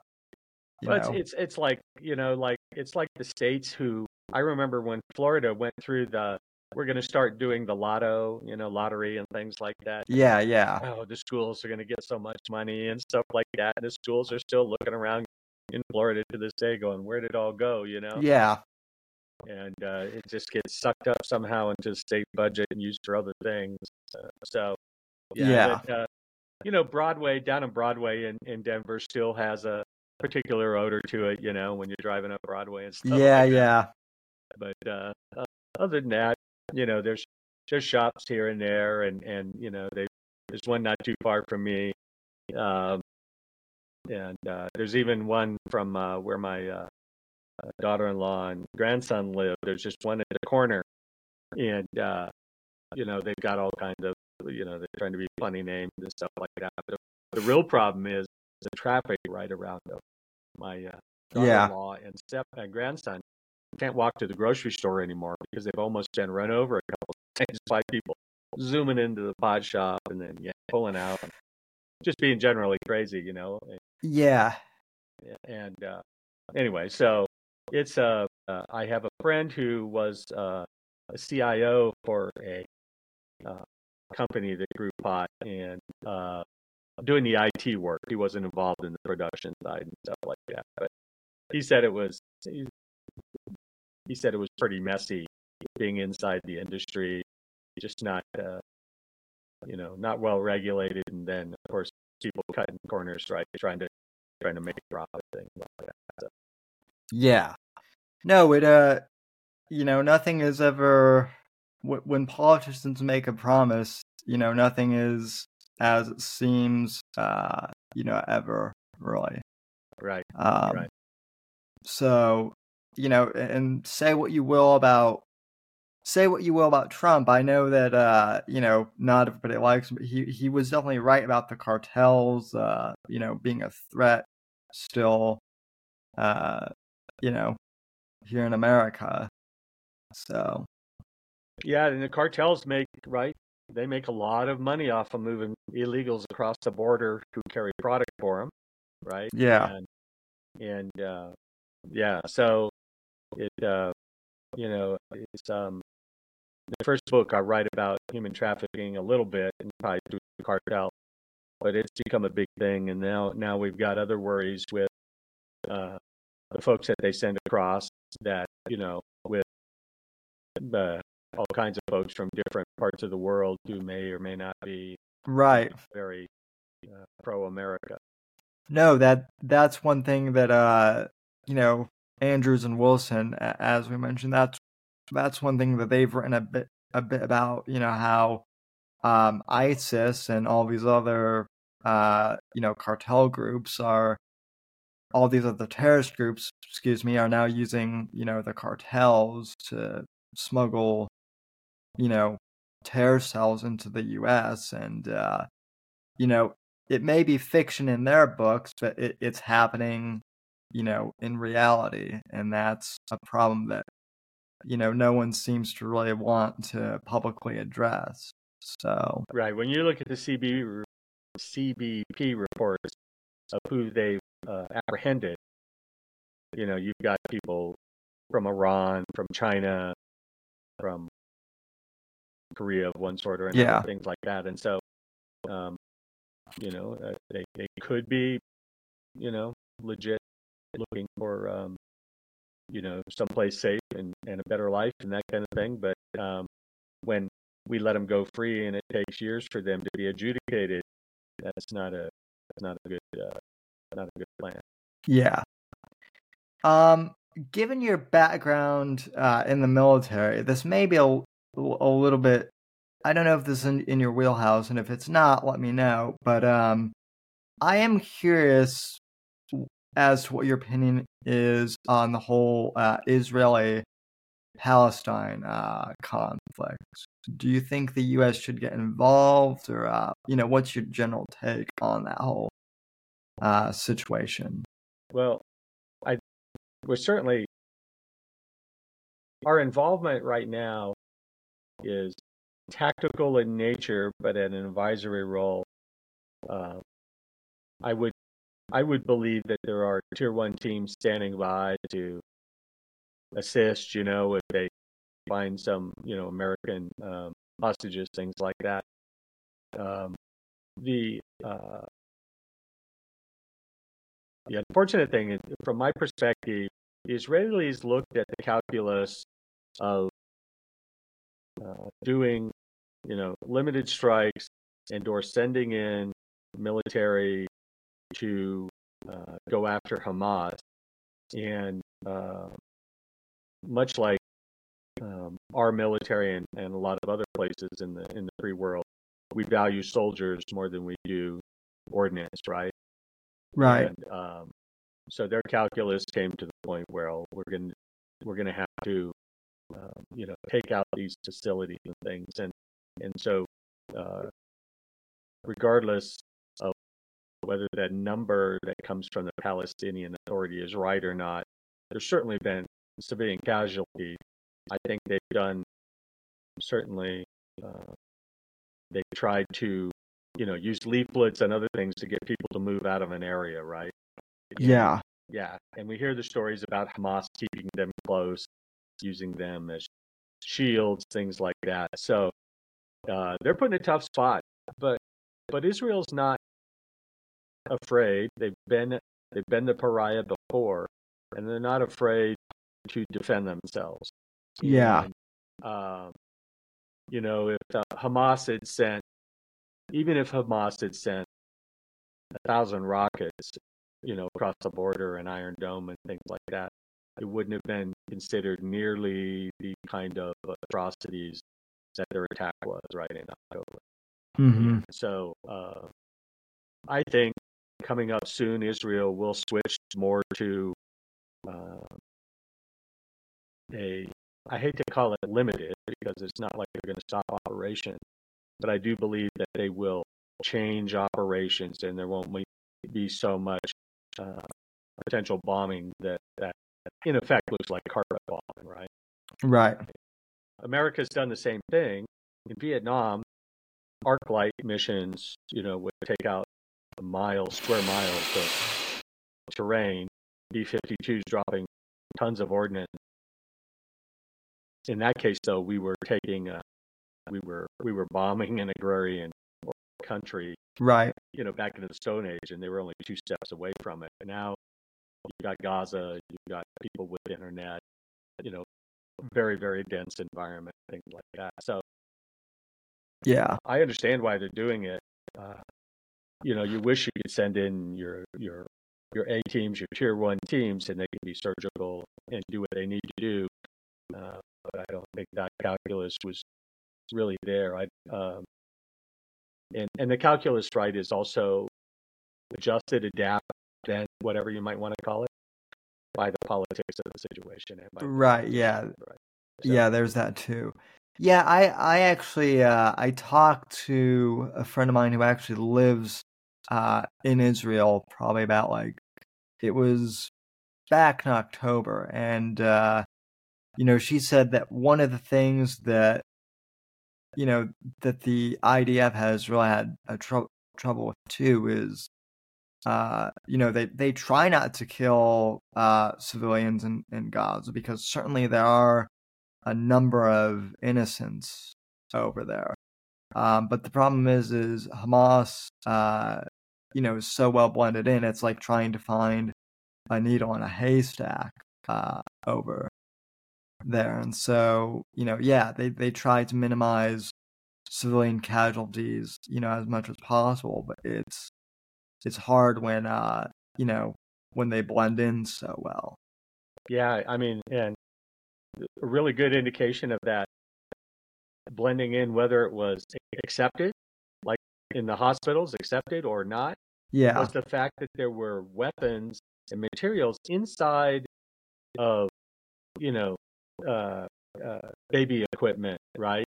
well, it's, it's it's like you know, like it's like the states who I remember when Florida went through the we're going to start doing the lotto, you know, lottery and things like that. Yeah, yeah. Oh, the schools are going to get so much money and stuff like that. And the schools are still looking around in Florida to this day, going, "Where did it all go?" You know. Yeah. And uh, it just gets sucked up somehow into the state budget and used for other things. Uh, so, yeah. uh, you know, Broadway down on Broadway in, in Denver still has a particular odor to it. You know, when you're driving up Broadway and stuff. Yeah, like yeah. But uh, other than that, you know, there's there's shops here and there, and and you know, they there's one not too far from me, um, and uh, there's even one from uh, where my uh, daughter-in-law and grandson live. There's just one at the corner, and uh, you know, they've got all kinds of you know, they're trying to be funny names and stuff like that. But the real problem is the traffic right around them. My uh, daughter-in-law yeah. and step and grandson can't walk to the grocery store anymore because they've almost been run over a couple times by people zooming into the pod shop and then yeah, pulling out, and just being generally crazy, you know. Yeah. And uh, anyway, so it's uh, uh, I have a friend who was uh, a CIO for a uh, company that grew pot and uh, doing the IT work. He wasn't involved in the production side and stuff like that, but he said it was he said it was pretty messy being inside the industry, just not, uh, you know, not well regulated, and then of course people cutting corners, right, trying to trying to make profit, like. So. Yeah, no, it uh, you know, nothing is ever when politicians make a promise, you know, nothing is as it seems, uh, you know, ever really. Right. Um, right. So you know, and say what you will about say what you will about Trump. I know that uh, you know, not everybody likes him, but he he was definitely right about the cartels, uh, you know, being a threat still uh, you know, here in America. So Yeah, and the cartels make right they make a lot of money off of moving illegals across the border who carry product for them, right? Yeah. And, and uh, yeah, so it uh, you know it's um the first book I write about human trafficking a little bit and probably through the cartel, but it's become a big thing, and now now we've got other worries with uh, the folks that they send across that you know with uh, all kinds of folks from different parts of the world who may or may not be right very uh, pro America. No, that that's one thing that uh you know Andrews and Wilson, as we mentioned, that's that's one thing that they've written a bit a bit about. You know how um, ISIS and all these other uh, you know cartel groups are all these other terrorist groups, excuse me, are now using you know the cartels to smuggle you know terror cells into the U.S. and uh, you know it may be fiction in their books, but it, it's happening you know, in reality. And that's a problem that, you know, no one seems to really want to publicly address. So, right. When you look at the CB, CBP reports of who they've uh, apprehended, you know, you've got people from Iran, from China, from Korea of one sort or another, yeah. things like that. And so, um, you know, uh, they, they could be, you know, legit looking for um, you know someplace safe and, and a better life and that kind of thing. But um, when we let them go free and it takes years for them to be adjudicated, that's not a that's not a good uh, not a good plan. Yeah. Um, given your background uh, in the military, this may be a, a little bit. I don't know if this is in, in your wheelhouse, and if it's not, let me know. But um, I am curious as to what your opinion is on the whole uh, Israeli Palestine uh, conflict. Do you think the U.S. should get involved, or uh, you know, what's your general take on that whole uh, situation? Well, I we're certainly our involvement right now is tactical in nature, but at an advisory role. Uh, I would I would believe that there are tier one teams standing by to assist. You know, if they find some you know American um, hostages, things like that. Um, the uh, the unfortunate thing, from my perspective, the Israelis looked at the calculus of doing, you know, limited strikes and or sending in military to uh, go after Hamas, and uh, much like um, our military and, and a lot of other places in the in the free world, we value soldiers more than we do ordnance, right? Right. And, um, so their calculus came to the point where oh, we're going we're going to have to um, you know take out these facilities and things, and and so uh, regardless of whether that number that comes from the Palestinian Authority is right or not, there's certainly been civilian casualties. I think they've done certainly uh, they tried to you know use leaflets and other things to get people to move out of an area, right? Yeah. Yeah, and we hear the stories about Hamas keeping them close, using them as shields, things like that. So uh, they're put in a tough spot, but but Israel's not afraid. They've been they've been the pariah before, and they're not afraid to defend themselves. Yeah. And, uh, you know, if uh, Hamas had sent, even if Hamas had sent a thousand rockets, you know, across the border and Iron Dome and things like that, it wouldn't have been considered nearly the kind of atrocities that their attack was right in October. Mm-hmm. So uh, I think coming up soon, Israel will switch more to uh, a, I hate to call it limited because it's not like they're going to stop operation, but I do believe that they will change operations and there won't be so much uh, potential bombing that, that in effect looks like carpet bombing, right? Right. America's done the same thing in Vietnam. Arc light missions, you know, would take out miles, square miles of terrain. B-52s dropping tons of ordnance. In that case, though, we were taking, uh, we were we were bombing an agrarian country Right. you know, back into the Stone Age, and they were only two steps away from it. And now you've got Gaza, you've got people with internet, you know, very, very dense environment, things like that. So Yeah. I understand why they're doing it. Uh, you know, you wish you could send in your your your A teams, your tier one teams, and they can be surgical and do what they need to do. Uh, but I don't think that calculus was really there. I um, and and the calculus right is also adjusted, adapt, then whatever you might want to call it, by the politics of the situation. Right. Yeah. right. So, Yeah, there's that too. Yeah, I I actually uh, I talked to a friend of mine who actually lives uh, in Israel, probably about like it was back in October, and uh, you know she said that one of the things that you know that the IDF has really had a tr- trouble with too is uh, you know they they try not to kill uh, civilians in, in Gaza because certainly there are a number of innocents over there. Um, but the problem is, is Hamas, uh, you know, is so well blended in. It's like trying to find a needle in a haystack uh, over there. And so, you know, yeah, they they try to minimize civilian casualties, you know, as much as possible. But it's it's hard when, uh, you know, when they blend in so well. Yeah, I mean, and a really good indication of that blending in, whether it was accepted, like in the hospitals, accepted or not, Yeah, was the fact that there were weapons and materials inside of, you know, uh, uh, baby equipment, right?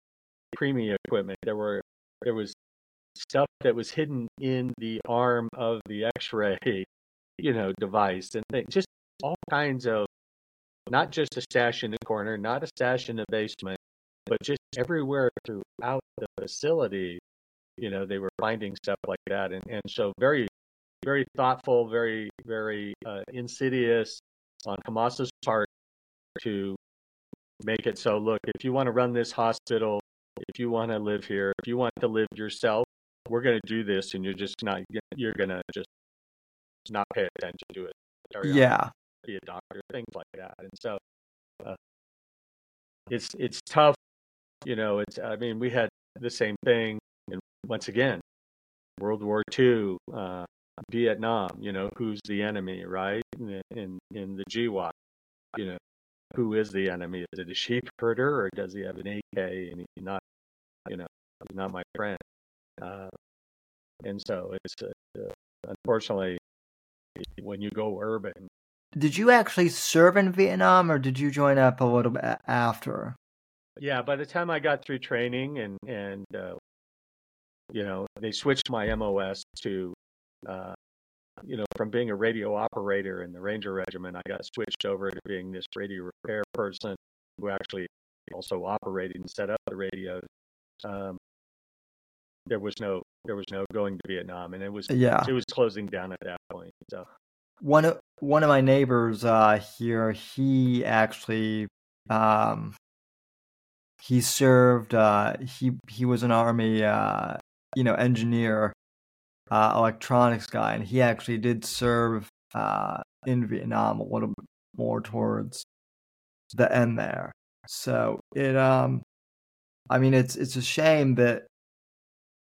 Preemie equipment. There were there was stuff that was hidden in the arm of the X-ray, you know, device and things. Just all kinds of not just a stash in the corner, not a stash in the basement, but just everywhere throughout the facility, you know, they were finding stuff like that. And, and so very, very thoughtful, very, very uh, insidious on Hamas's part to make it so look, if you want to run this hospital, if you want to live here, if you want to live yourself, we're going to do this, and you're just not, you're going to just not pay attention to it. Yeah. Be a doctor, things like that. And so uh, it's it's tough, you know. It's I mean we had the same thing, and once again, World War II, uh, Vietnam. You know who's the enemy, right? In in, in the GWOT, you know who is the enemy? Is it a sheep herder or does he have an AK and he's not, you know, he's not my friend? Uh, and so it's uh, unfortunately when you go urban. Did you actually serve in Vietnam or did you join up a little bit after? Yeah, by the time I got through training and and uh, you know they switched my MOS to uh, you know from being a radio operator in the Ranger Regiment, I got switched over to being this radio repair person who actually also operated and set up the radios. Um, there was no there was no going to Vietnam, and it was yeah it was closing down at that point. So one of one of my neighbors uh, here, he actually um, he served. Uh, he he was an army, uh, you know, engineer, uh, electronics guy, and he actually did serve uh, in Vietnam a little bit more towards the end there. So it um, I mean, it's it's a shame that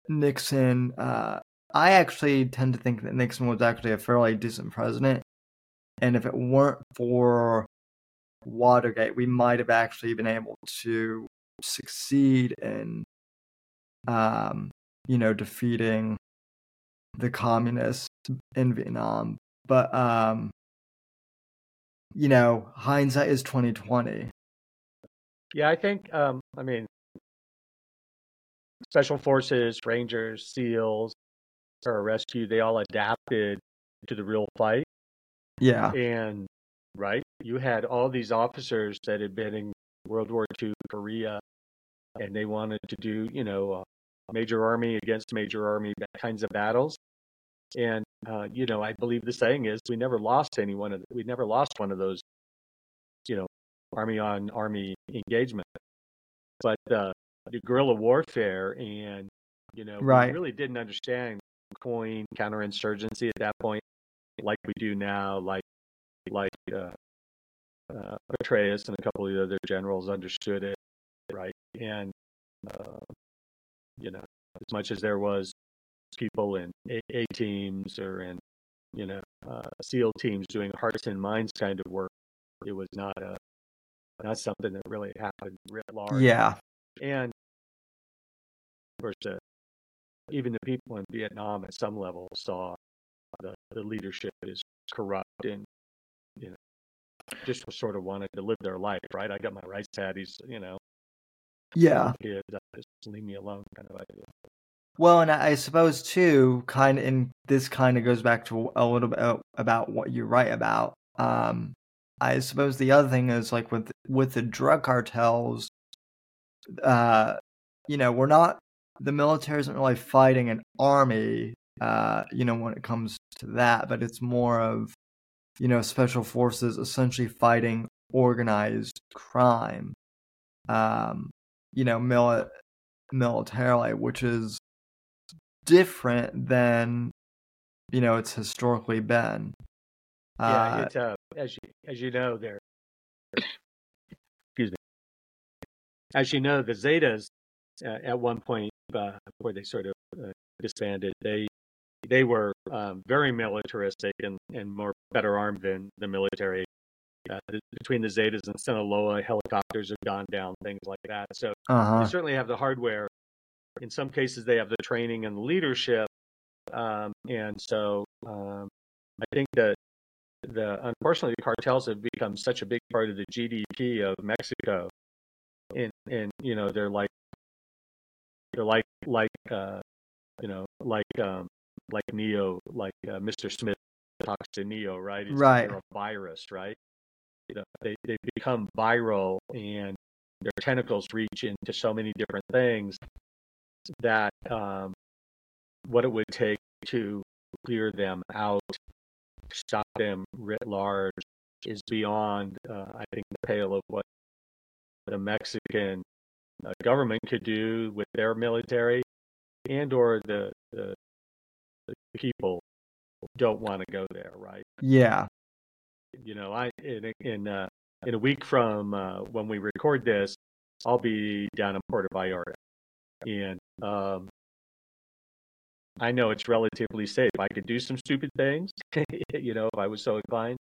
Nixon. Uh, I actually tend to think that Nixon was actually a fairly decent president, and if it weren't for Watergate, we might have actually been able to succeed in, um, you know, defeating the communists in Vietnam. But um, you know, hindsight is twenty twenty. Yeah, I think. Um, I mean, special forces, rangers, SEALs, pararescue—they all adapted to the real fight. Yeah, and right, you had all these officers that had been in World War II, Korea, and they wanted to do, you know, uh, major army against major army kinds of battles. And uh, you know, I believe the saying is, we never lost any one of, we never lost one of those, you know, army on army engagement. But uh, guerrilla warfare, and you know, right. we really didn't understand coin counterinsurgency at that point, like we do now, like like uh, uh, Petraeus and a couple of the other generals understood it, right? And uh, you know, as much as there was people in A, A teams or in you know uh, SEAL teams doing hearts and minds kind of work, it was not a not something that really happened writ large. Yeah, and uh, even the people in Vietnam at some level saw the, the leadership is corrupt and you know just sort of wanted to live their life, right? I got my rice paddies, you know. Yeah. Kids, just leave me alone, kind of idea. Well, and I suppose too, kind of, and this kind of goes back to a little bit about what you write about. Um, I suppose the other thing is like with with the drug cartels, uh, you know, we're not the military isn't really fighting an army, uh, you know, when it comes to that, but it's more of you know, special forces essentially fighting organized crime, um, you know, mili- militarily, which is different than, you know, it's historically been. Yeah, uh, it's uh, as you as you know, there. Excuse me. As you know, the Zetas uh, at one point, uh, before they sort of uh, disbanded, they they were um, very militaristic and, and more better armed than the military. Uh, between the Zetas and Sinaloa, helicopters have gone down, things like that. So uh-huh. they certainly have the hardware. In some cases, they have the training and the leadership. Um, and so um, I think that the unfortunately the cartels have become such a big part of the GDP of Mexico. And and you know they're like like like uh, you know like um, like Neo, like uh, Mr. Smith talks to Neo, right? He's right. a virus, right? You know, they they become viral and their tentacles reach into so many different things that um, what it would take to clear them out, stop them writ large, is beyond, uh, I think, the pale of what the Mexican uh, government could do with their military, and or the the, the people don't want to go there, right? Yeah. You know, I in in uh, in a week from uh, when we record this, I'll be down in Puerto Vallarta, and um, I know it's relatively safe. I could do some stupid things, you know, if I was so inclined,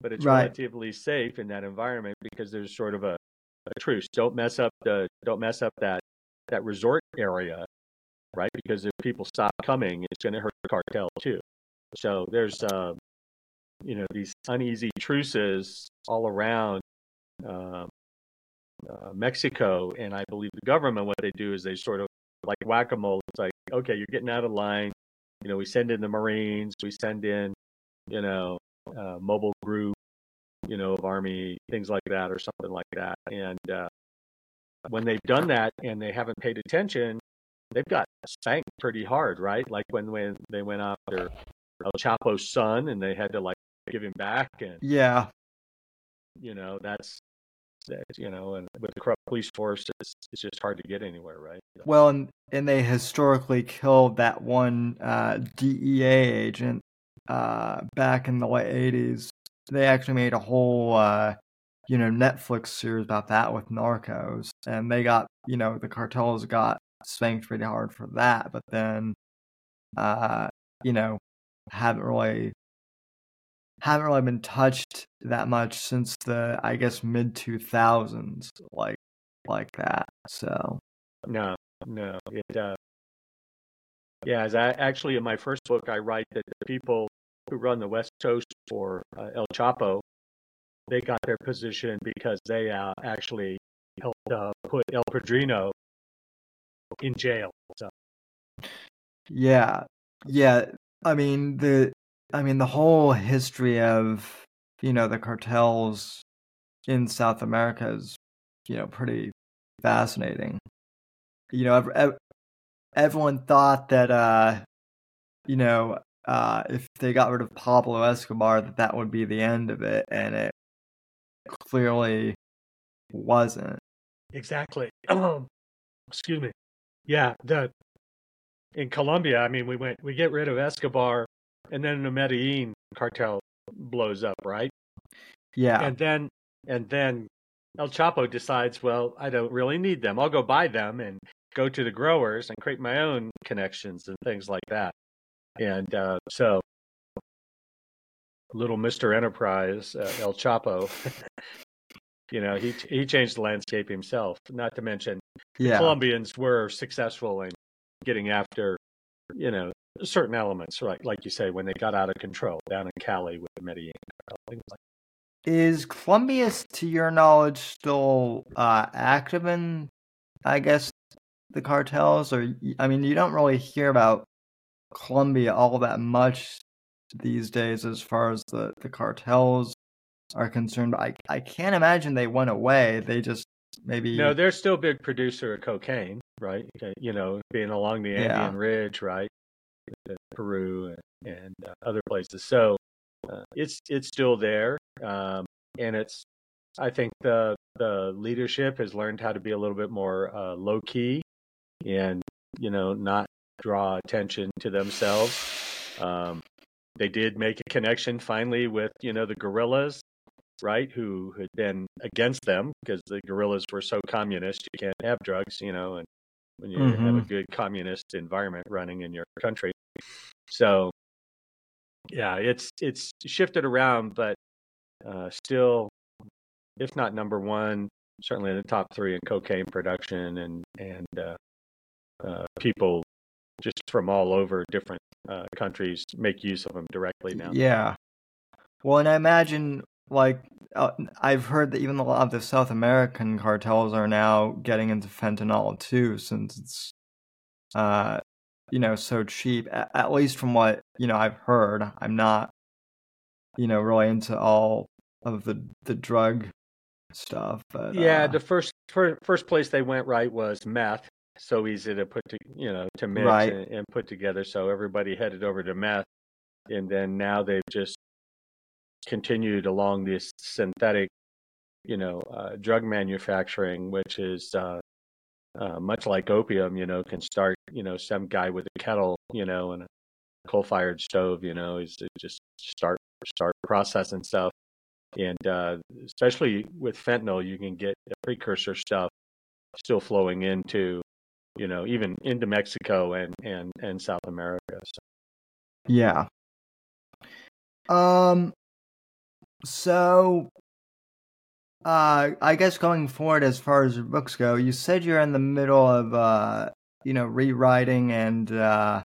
but it's Right. relatively safe in that environment because there's sort of a, a truce. Don't mess up the don't mess up that that resort area, right? Because if people stop coming, it's going to hurt the cartel too. So there's uh, you know these uneasy truces all around um, uh, Mexico, and I believe the government what they do is they sort of like whack a mole. It's like okay, you're getting out of line. You know, we send in the Marines, we send in you know uh, mobile group, you know, of army things like that or something like that, and uh, when they've done that and they haven't paid attention, they've got spanked pretty hard, right? Like when when they went after El Chapo's son and they had to like give him back, and Yeah. you know that's, you know, and with the corrupt police force, it's it's just hard to get anywhere, right? Well, and and they historically killed that one uh, DEA agent uh, back in the late '80s. They actually made a whole uh, you know Netflix series about that with Narcos, and they got you know the cartels got spanked pretty hard for that, but then uh, you know haven't really haven't really been touched that much since the I guess mid 2000s, like like that. So. No, no. It, uh, yeah, as I actually in my first book, I write that the people who run the West Coast for uh, El Chapo, they got their position because they uh, actually helped uh, put El Padrino in jail. So Yeah, yeah. I mean the, I mean the whole history of you know the cartels in South America is you know pretty fascinating. You know, ev- ev- everyone thought that uh, you know, uh, if they got rid of Pablo Escobar, that that would be the end of it, and it clearly wasn't. exactly. Excuse me. Yeah, the in Colombia, I mean, we went we get rid of Escobar, and then the Medellin cartel blows up, right? Yeah, and then and then El Chapo decides, well, I don't really need them. I'll go buy them and go to the growers and create my own connections and things like that. And uh, so, little Mister Enterprise, uh, El Chapo, you know, he he changed the landscape himself. Not to mention, yeah. Colombians were successful in getting after, you know, certain elements, right? Like you say, when they got out of control down in Cali with the Medellin, things like Is Colombia, to your knowledge, still uh, active in, I guess, the cartels? Or I mean, you don't really hear about Colombia all that much these days, as far as the the cartels are concerned. I I can't imagine they went away. They just maybe No, they're still a big producer of cocaine, right? You know, being along the Andean Yeah. Ridge, right? Uh, Peru and, and uh, other places. So uh, it's it's still there, um, and it's. I think the the leadership has learned how to be a little bit more uh, low key, and you know, not draw attention to themselves. Um, they did make a connection finally with you know the guerrillas right, who had been against them because the guerrillas were so communist. You can't have drugs, you know, and when you have a Mhm. good communist environment running in your country. So, yeah, it's it's shifted around, but uh, still, if not number one, certainly in the top three in cocaine production and and uh, uh, people just from all over different uh, countries make use of them directly now. Yeah. Well, and I imagine like uh, I've heard that even a lot of the South American cartels are now getting into fentanyl too, since it's uh you know so cheap. At, at least from what you know I've heard. I'm not you know really into all of the the drug stuff. But, yeah, uh, the first fir- first place they went right was meth. So easy to put to you know to mix Right. and, and put together. So everybody headed over to meth, and then now they've just continued along this synthetic, you know, uh, drug manufacturing, which is uh, uh, much like opium. You know, can start you know some guy with a kettle, you know, and a coal-fired stove. You know, is just start start processing stuff. And uh, especially with fentanyl, you can get precursor stuff still flowing into, you know, even into Mexico and and and South America. So, yeah. Um. So, uh, I guess going forward, as far as your books go, you said you're in the middle of, uh, you know, rewriting and, uh,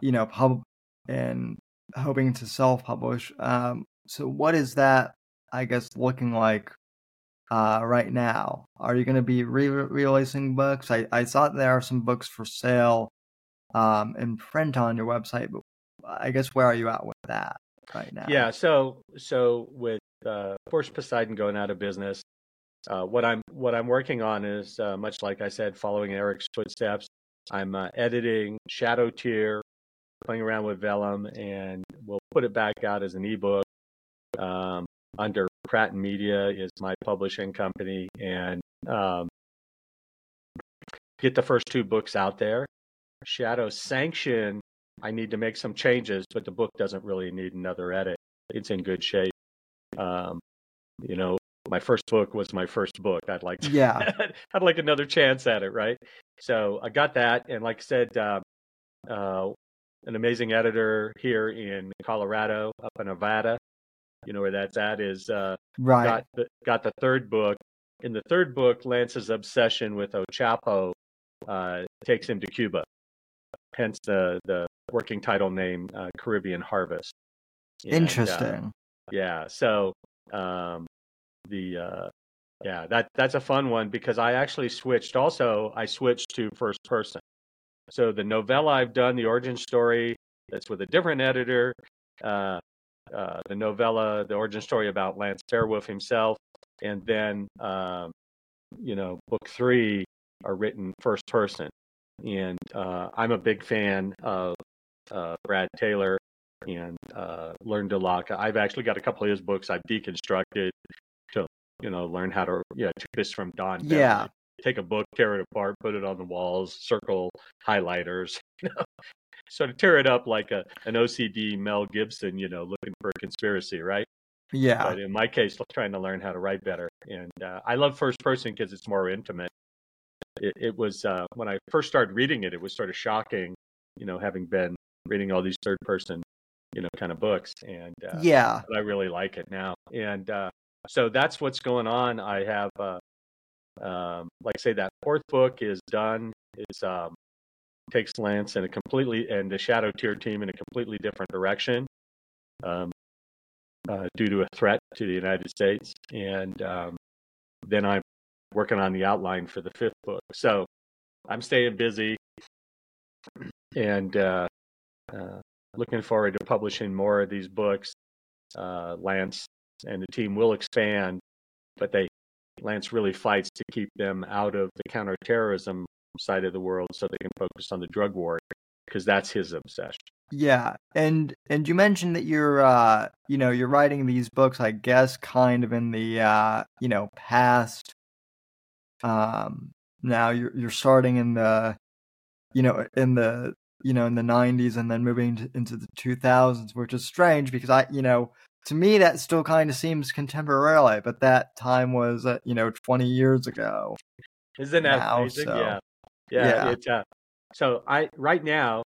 you know, pub and hoping to self-publish. Um. So, what is that? I guess looking like, uh, right now. Are you going to be re-releasing books? I I thought there are some books for sale, um, in print on your website, but I guess where are you at with that right now? yeah. So so with uh, Force Poseidon going out of business, uh, what I'm what I'm working on is uh, much like I said, following Eric's footsteps. I'm uh, editing Shadow Tier, playing around with Vellum, and we'll put it back out as an ebook. Um, under Pratt and Media is my publishing company, and um, get the first two books out there. Shadow Sanction, I need to make some changes, but the book doesn't really need another edit. It's in good shape. Um, you know, my first book was my first book. I'd like to, Yeah. I'd like another chance at it, right? So I got that, and like I said, uh, uh, an amazing editor here in Colorado, up in Nevada. You know where that's at is uh, Right. got the, got the third book. In the third book, Lance's obsession with Ochapo uh, takes him to Cuba. Hence the the working title name, uh, Caribbean Harvest. And, uh, Interesting. yeah. So um, the uh, yeah that that's a fun one because I actually switched. Also, I switched to first person. So the novella I've done, the origin story, that's with a different editor. Uh, uh, the novella, the origin story about Lance Fairwolf himself, and then um, you know book three are written first person. And uh, I'm a big fan of uh, Brad Taylor and uh, Learn to Lock. I've actually got a couple of his books I've deconstructed to you know learn how to yeah took this from Don. Yeah. Take a book, tear it apart, put it on the walls, circle highlighters, you know, sort of tear it up like a an OCD Mel Gibson, you know, looking for a conspiracy, right? Yeah. But in my case, trying to learn how to write better, and uh, I love first person because it's more intimate. It, it was uh, when I first started reading it, it was sort of shocking, you know, having been reading all these third person, you know, kind of books, and uh, Yeah. I really like it now. And uh, so that's what's going on. I have, uh, um, like I say, that fourth book is done. It's um, takes Lance in a completely and the Shadow Tier team in a completely different direction um, uh, due to a threat to the United States. And um, then I'm working on the outline for the fifth book. So I'm staying busy and uh, uh, looking forward to publishing more of these books. Uh, Lance and the team will expand, but they Lance really fights to keep them out of the counterterrorism side of the world so they can focus on the drug war because that's his obsession. Yeah. And and you mentioned that you're uh you know, you're writing these books, I guess, kind of in the uh, you know, past um now you're you're starting in the you know, in the you know, in the 90s and then moving to, into the 2000s, which is strange because I, you know, to me that still kind of seems contemporary, but that time was uh, you know, 20 years ago. Isn't that Now, amazing? so- Yeah, yeah. Yeah. It's uh, so I right now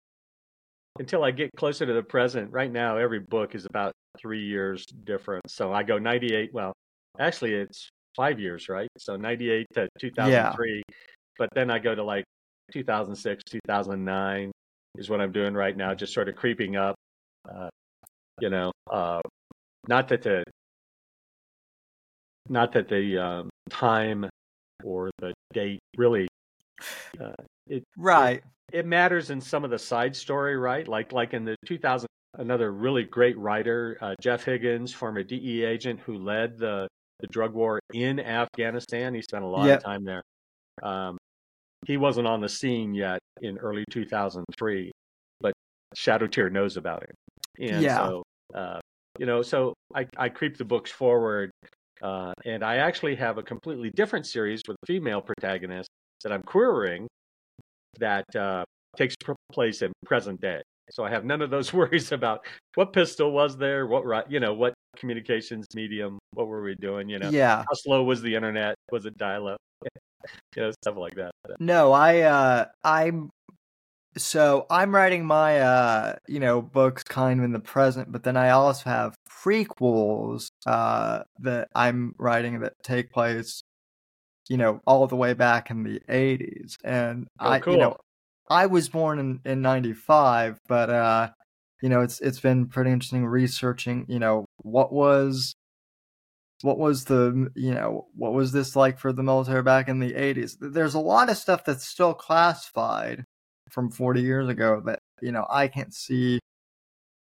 until I get closer to the present. Right now, every book is about three years different. So I go ninety eight. Well, actually, it's five years, right? So ninety eight to two thousand three, but then I go to like two thousand six, two thousand nine is what I'm doing right now, just sort of creeping up. Uh, you know, uh, not that the not that the um, time or the date really uh, it Right. it matters in some of the side story, right? Like like in the 2000 another really great writer, uh, Jeff Higgins, former DE agent who led the the drug war in Afghanistan. He spent a lot Yep. of time there. Um, he wasn't on the scene yet in early 2003, but Shadow Tier knows about him. And Yeah. so, uh, you know, so I, I creep the books forward, uh, and I actually have a completely different series with a female protagonist that I'm querying that uh, takes place in present day. So I have none of those worries about what pistol was there, what you know, what communications medium, what were we doing, you know, Yeah. how slow was the internet, was it dial-up, you know, stuff like that. No, I uh I'm so I'm writing my uh you know books kind of in the present, but then I also have prequels uh that I'm writing that take place you know all the way back in the 80s and Oh, I cool. you know I was born in in 95, but uh you know it's it's been pretty interesting researching, you know, what was what was the you know what was this like for the military back in the 80s there's a lot of stuff that's still classified from 40 years ago that you know i can't see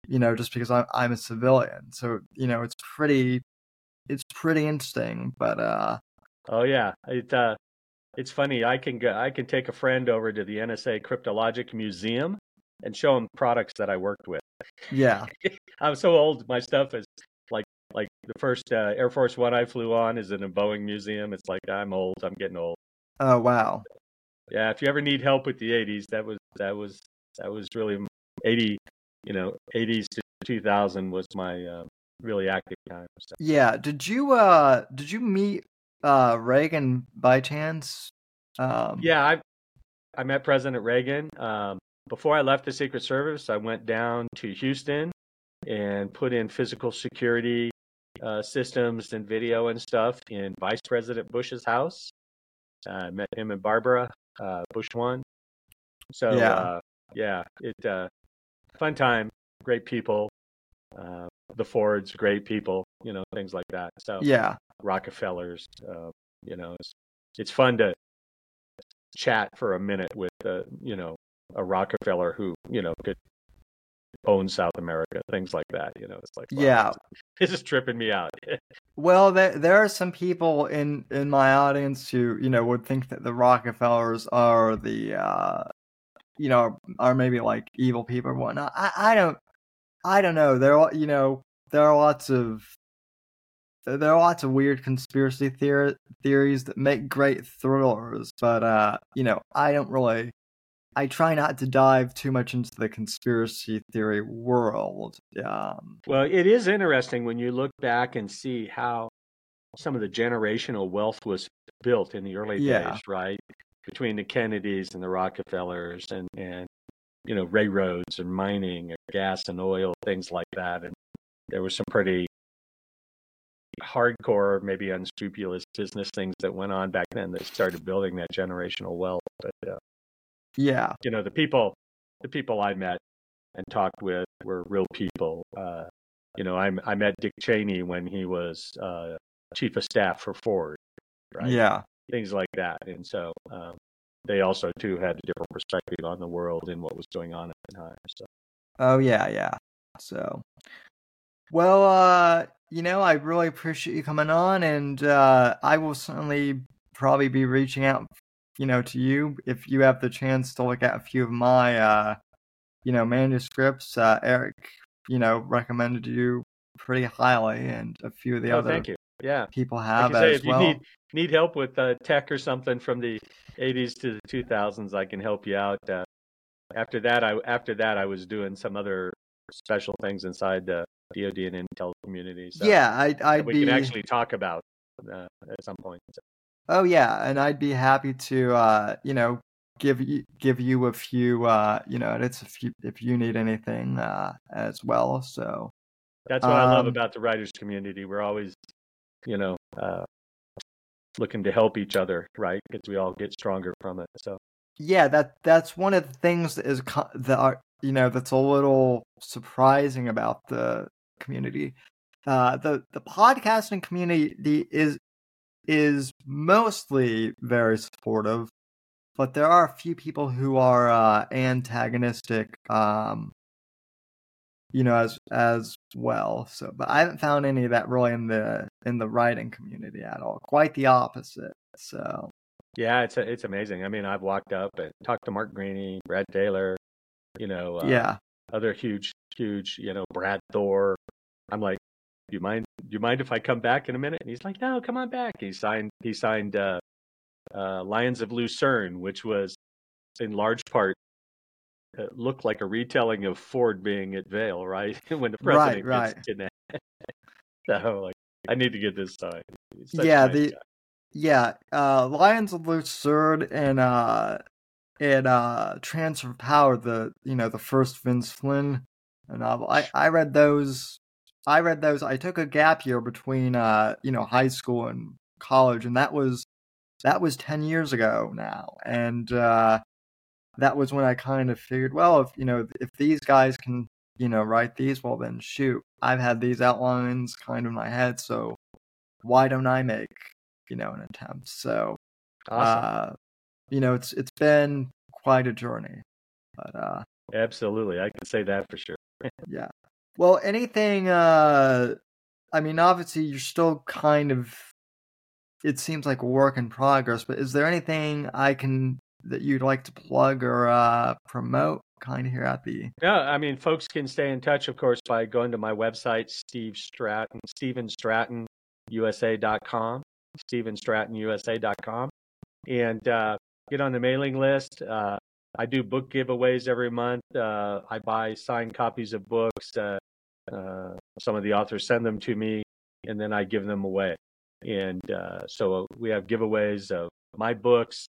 you know just because i'm, I'm a civilian so you know it's pretty it's pretty interesting but uh Oh yeah, it uh, it's funny. I can go, I can take a friend over to the NSA Cryptologic Museum and show him products that I worked with. yeah I'm so old. My stuff is like like the first uh, Air Force One I flew on is in a Boeing museum. It's like I'm old. I'm getting old. oh wow Yeah, if you ever need help with the 80s, that was that was that was really 80, you know, 80s to 2000 was my uh, really active time. So. yeah did you uh did you meet uh reagan by chance um Yeah, I I met President Reagan. Um, before I left the Secret Service, I went down to Houston and put in physical security uh, systems and video and stuff in Vice President Bush's house. Uh, I met him and Barbara uh, Bush one. So Yeah. uh, yeah, it uh, fun time, great people. Uh, the Fords, great people, you know, things like that. So yeah Rockefellers. Uh, you know, it's, it's fun to chat for a minute with, a you know, a Rockefeller who, you know, could own South America, things like that. You know, it's like, wow, yeah this is tripping me out. Well, there there are some people in in my audience who you know would think that the Rockefellers are the uh, you know are maybe like evil people or whatnot. I I don't I don't know. There are you know there are lots of there are lots of weird conspiracy theor- theories that make great thrillers, but uh, you know I don't really. I try not to dive too much into the conspiracy theory world. Um, well, it is interesting when you look back and see how some of the generational wealth was built in the early Yeah. days, right? Between the Kennedys and the Rockefellers and, and you know, railroads and mining and gas and oil, things like that. And there was some pretty hardcore, maybe unscrupulous business things that went on back then that started building that generational wealth. But uh, yeah, you know, the people, the people I met and talked with were real people. Uh, you know, I, I met Dick Cheney when he was uh, chief of staff for Ford, right? yeah. Things like that. And so um, they also too had a different perspective on the world and what was going on at the time. So Oh yeah, yeah. So, well, uh, you know, I really appreciate you coming on, and uh, I will certainly probably be reaching out, you know, to you if you have the chance to look at a few of my, uh, you know, manuscripts. Uh, Eric, you know, recommended you pretty highly, and a few of the oh, other thank you. Yeah. people Like have you say, as if well. you need need help with uh, tech or something from the 80s to the 2000s, I can help you out. Uh, after that, I after that I was doing some other special things inside the DoD and Intel community. So yeah, I, that I'd we be. can actually talk about uh, at some point. So, Oh yeah, and I'd be happy to uh, you know, give you give you a few uh, you know, it's if you if you need anything uh as well. So that's what I love Um, about the writers community. We're always, you know, uh, looking to help each other, right? Because we all get stronger from it. So yeah, that that's one of the things that is that are you know that's a little surprising about the community. Uh, the the podcasting community is is mostly very supportive, but there are a few people who are uh, antagonistic. Um, you know, as as well. So, but I haven't found any of that really in the in the writing community at all. Quite the opposite. So, yeah, it's it's amazing. I mean, I've walked up and talked to Mark Greaney, Brad Taylor, you know, uh, yeah, other huge, huge, you know, Brad Thor. I'm like, do you mind? Do you mind if I come back in a minute? And he's like, no, come on back. He signed. He signed uh, uh, Lions of Lucerne, which was in large part uh, looked like a retelling of Ford being at Vail, right? when the president right, right. gets kidnapped. so like, I need to get this signed. Yeah, nice the guy. yeah, uh, Lions of Lucerne and uh and uh Transfer Power, the you know the first Vince Flynn novel. I I read those. I read those. I took a gap year between uh you know high school and college, and that was that was ten years ago now, and uh that was when I kind of figured, well, if you know, if these guys can, you know, write these, well then shoot, I've had these outlines kind of in my head, so why don't I make, you know, an attempt? So, awesome. uh, you know, it's it's been quite a journey, but uh, absolutely, I can say that for sure. yeah. Well, anything, uh, I mean, obviously, you're still kind of. It seems like a work in progress, but is there anything I can that you'd like to plug or uh, promote kind of here at the yeah i mean folks can stay in touch of course by going to my website steve stratton steven stratton usa.com steven stratton usa.com and uh, get on the mailing list uh, i do book giveaways every month uh, i buy signed copies of books uh, uh, some of the authors send them to me and then i give them away and so we have giveaways of my books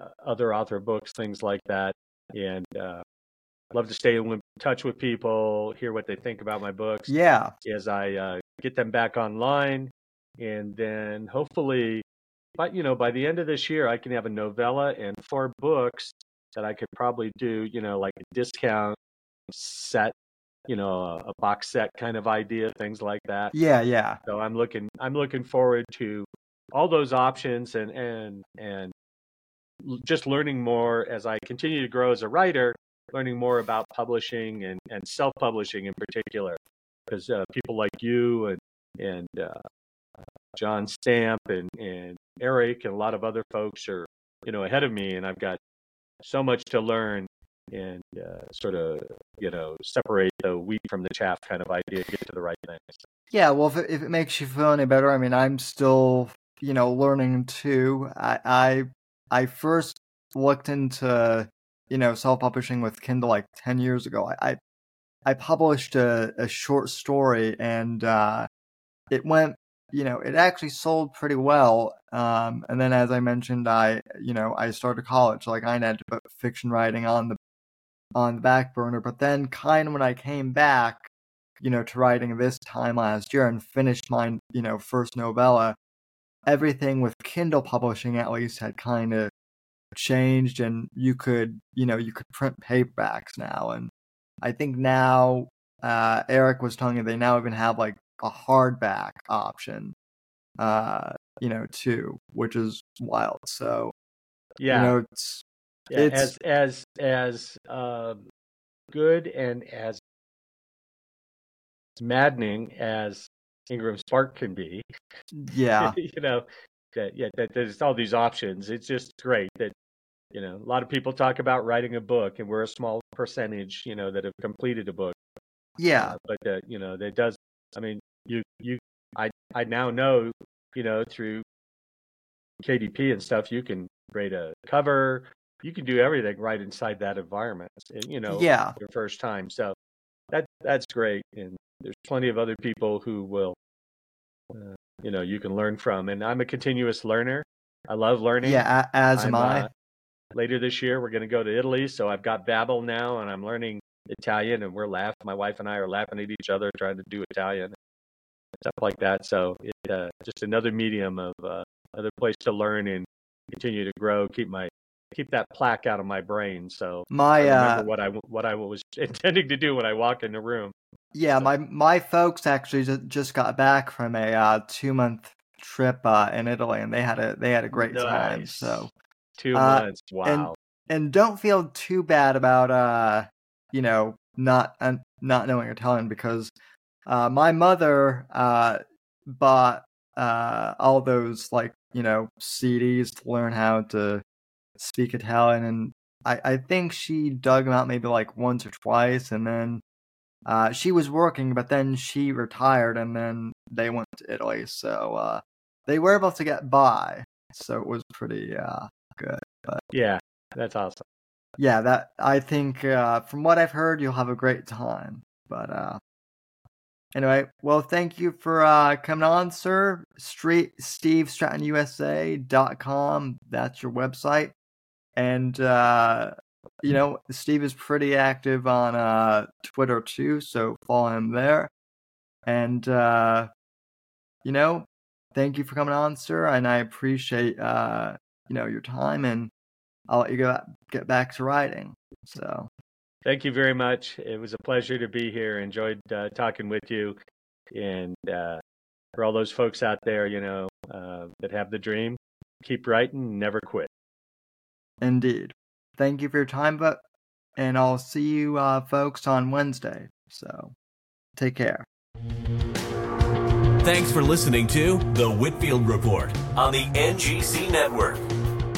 uh, other author books, things like that. And uh, love to stay in touch with people, hear what they think about my books. Yeah. As I uh, get them back online, and then hopefully, but you know, by the end of this year, I can have a novella and four books that I could probably do. You know, like a discount set you know a, box set kind of idea things like that yeah yeah so i'm looking i'm looking forward to all those options and and and just learning more as I continue to grow as a writer, learning more about publishing and, and self publishing in particular. Because uh, people like you and, and uh, John Stamp and, and Eric and a lot of other folks are you know ahead of me, and I've got so much to learn and uh, sort of you know separate the wheat from the chaff kind of idea, get to the right things. Yeah, well, if it, if it makes you feel any better, I mean, I'm still you know learning too. I, I I first looked into you know self publishing with Kindle like ten years ago. I I, I published a, a short story and uh, it went you know it actually sold pretty well. Um, and then as I mentioned, I you know I started college like I had to put fiction writing on the on the back burner. But then kind of when I came back, you know, to writing this time last year and finished my you know first novella everything with Kindle publishing at least had kind of changed and you could, you know, you could print paperbacks now. And I think now, uh, Eric was telling me they now even have like a hardback option, uh, you know, too, which is wild. So, yeah, you know, it's, yeah, it's as, as, as, uh, good and as maddening as Ingram Spark can be. Yeah. you know, that yeah, that there's all these options. It's just great that you know, a lot of people talk about writing a book and we're a small percentage, you know, that have completed a book. Yeah. Uh, but uh, you know, that does I mean, you you I I now know, you know, through KDP and stuff, you can create a cover, you can do everything right inside that environment. You know, yeah. your first time. So that that's great and there's plenty of other people who will, uh, you know, you can learn from. And I'm a continuous learner. I love learning. Yeah, as am I. Uh, later this year, we're going to go to Italy. So I've got Babbel now, and I'm learning Italian, and we're laughing. My wife and I are laughing at each other trying to do Italian, stuff like that. So it's uh, just another medium of uh, another place to learn and continue to grow. Keep my keep that plaque out of my brain. So my I remember uh, what I what I was intending to do when I walk in the room. Yeah, my my folks actually just got back from a uh, two month trip uh, in Italy, and they had a they had a great nice. time. So two uh, months, wow! And, and, don't feel too bad about uh you know not uh, not knowing Italian because uh, my mother uh, bought uh, all those like you know CDs to learn how to speak Italian, and I, I think she dug them out maybe like once or twice, and then uh, she was working, but then she retired, and then they went to Italy, so uh, they were able to get by. So it was pretty uh, good. But yeah, that's awesome. Yeah, that I think uh, from what I've heard, you'll have a great time. But uh, anyway, well, thank you for uh, coming on, sir. Street Steve Stratton USA.com. That's your website. And uh, you know, Steve is pretty active on uh, Twitter too, so follow him there. And uh, you know, thank you for coming on, sir, and I appreciate uh, you know your time, and I'll let you go get back to writing. So, thank you very much. It was a pleasure to be here. Enjoyed uh, talking with you, and uh, for all those folks out there, you know, uh, that have the dream, keep writing, never quit. Indeed. Thank you for your time, but and I'll see you uh, folks on Wednesday. So, take care. Thanks for listening to The Whitfield Report on the NGC Network.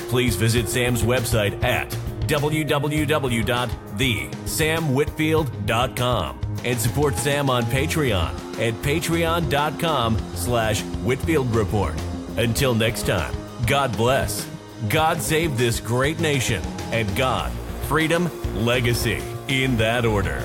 Please visit Sam's website at www.thesamwhitfield.com and support Sam on Patreon at patreon.com slash Whitfield Report. Until next time, God bless. God save this great nation, and God, freedom, legacy, in that order.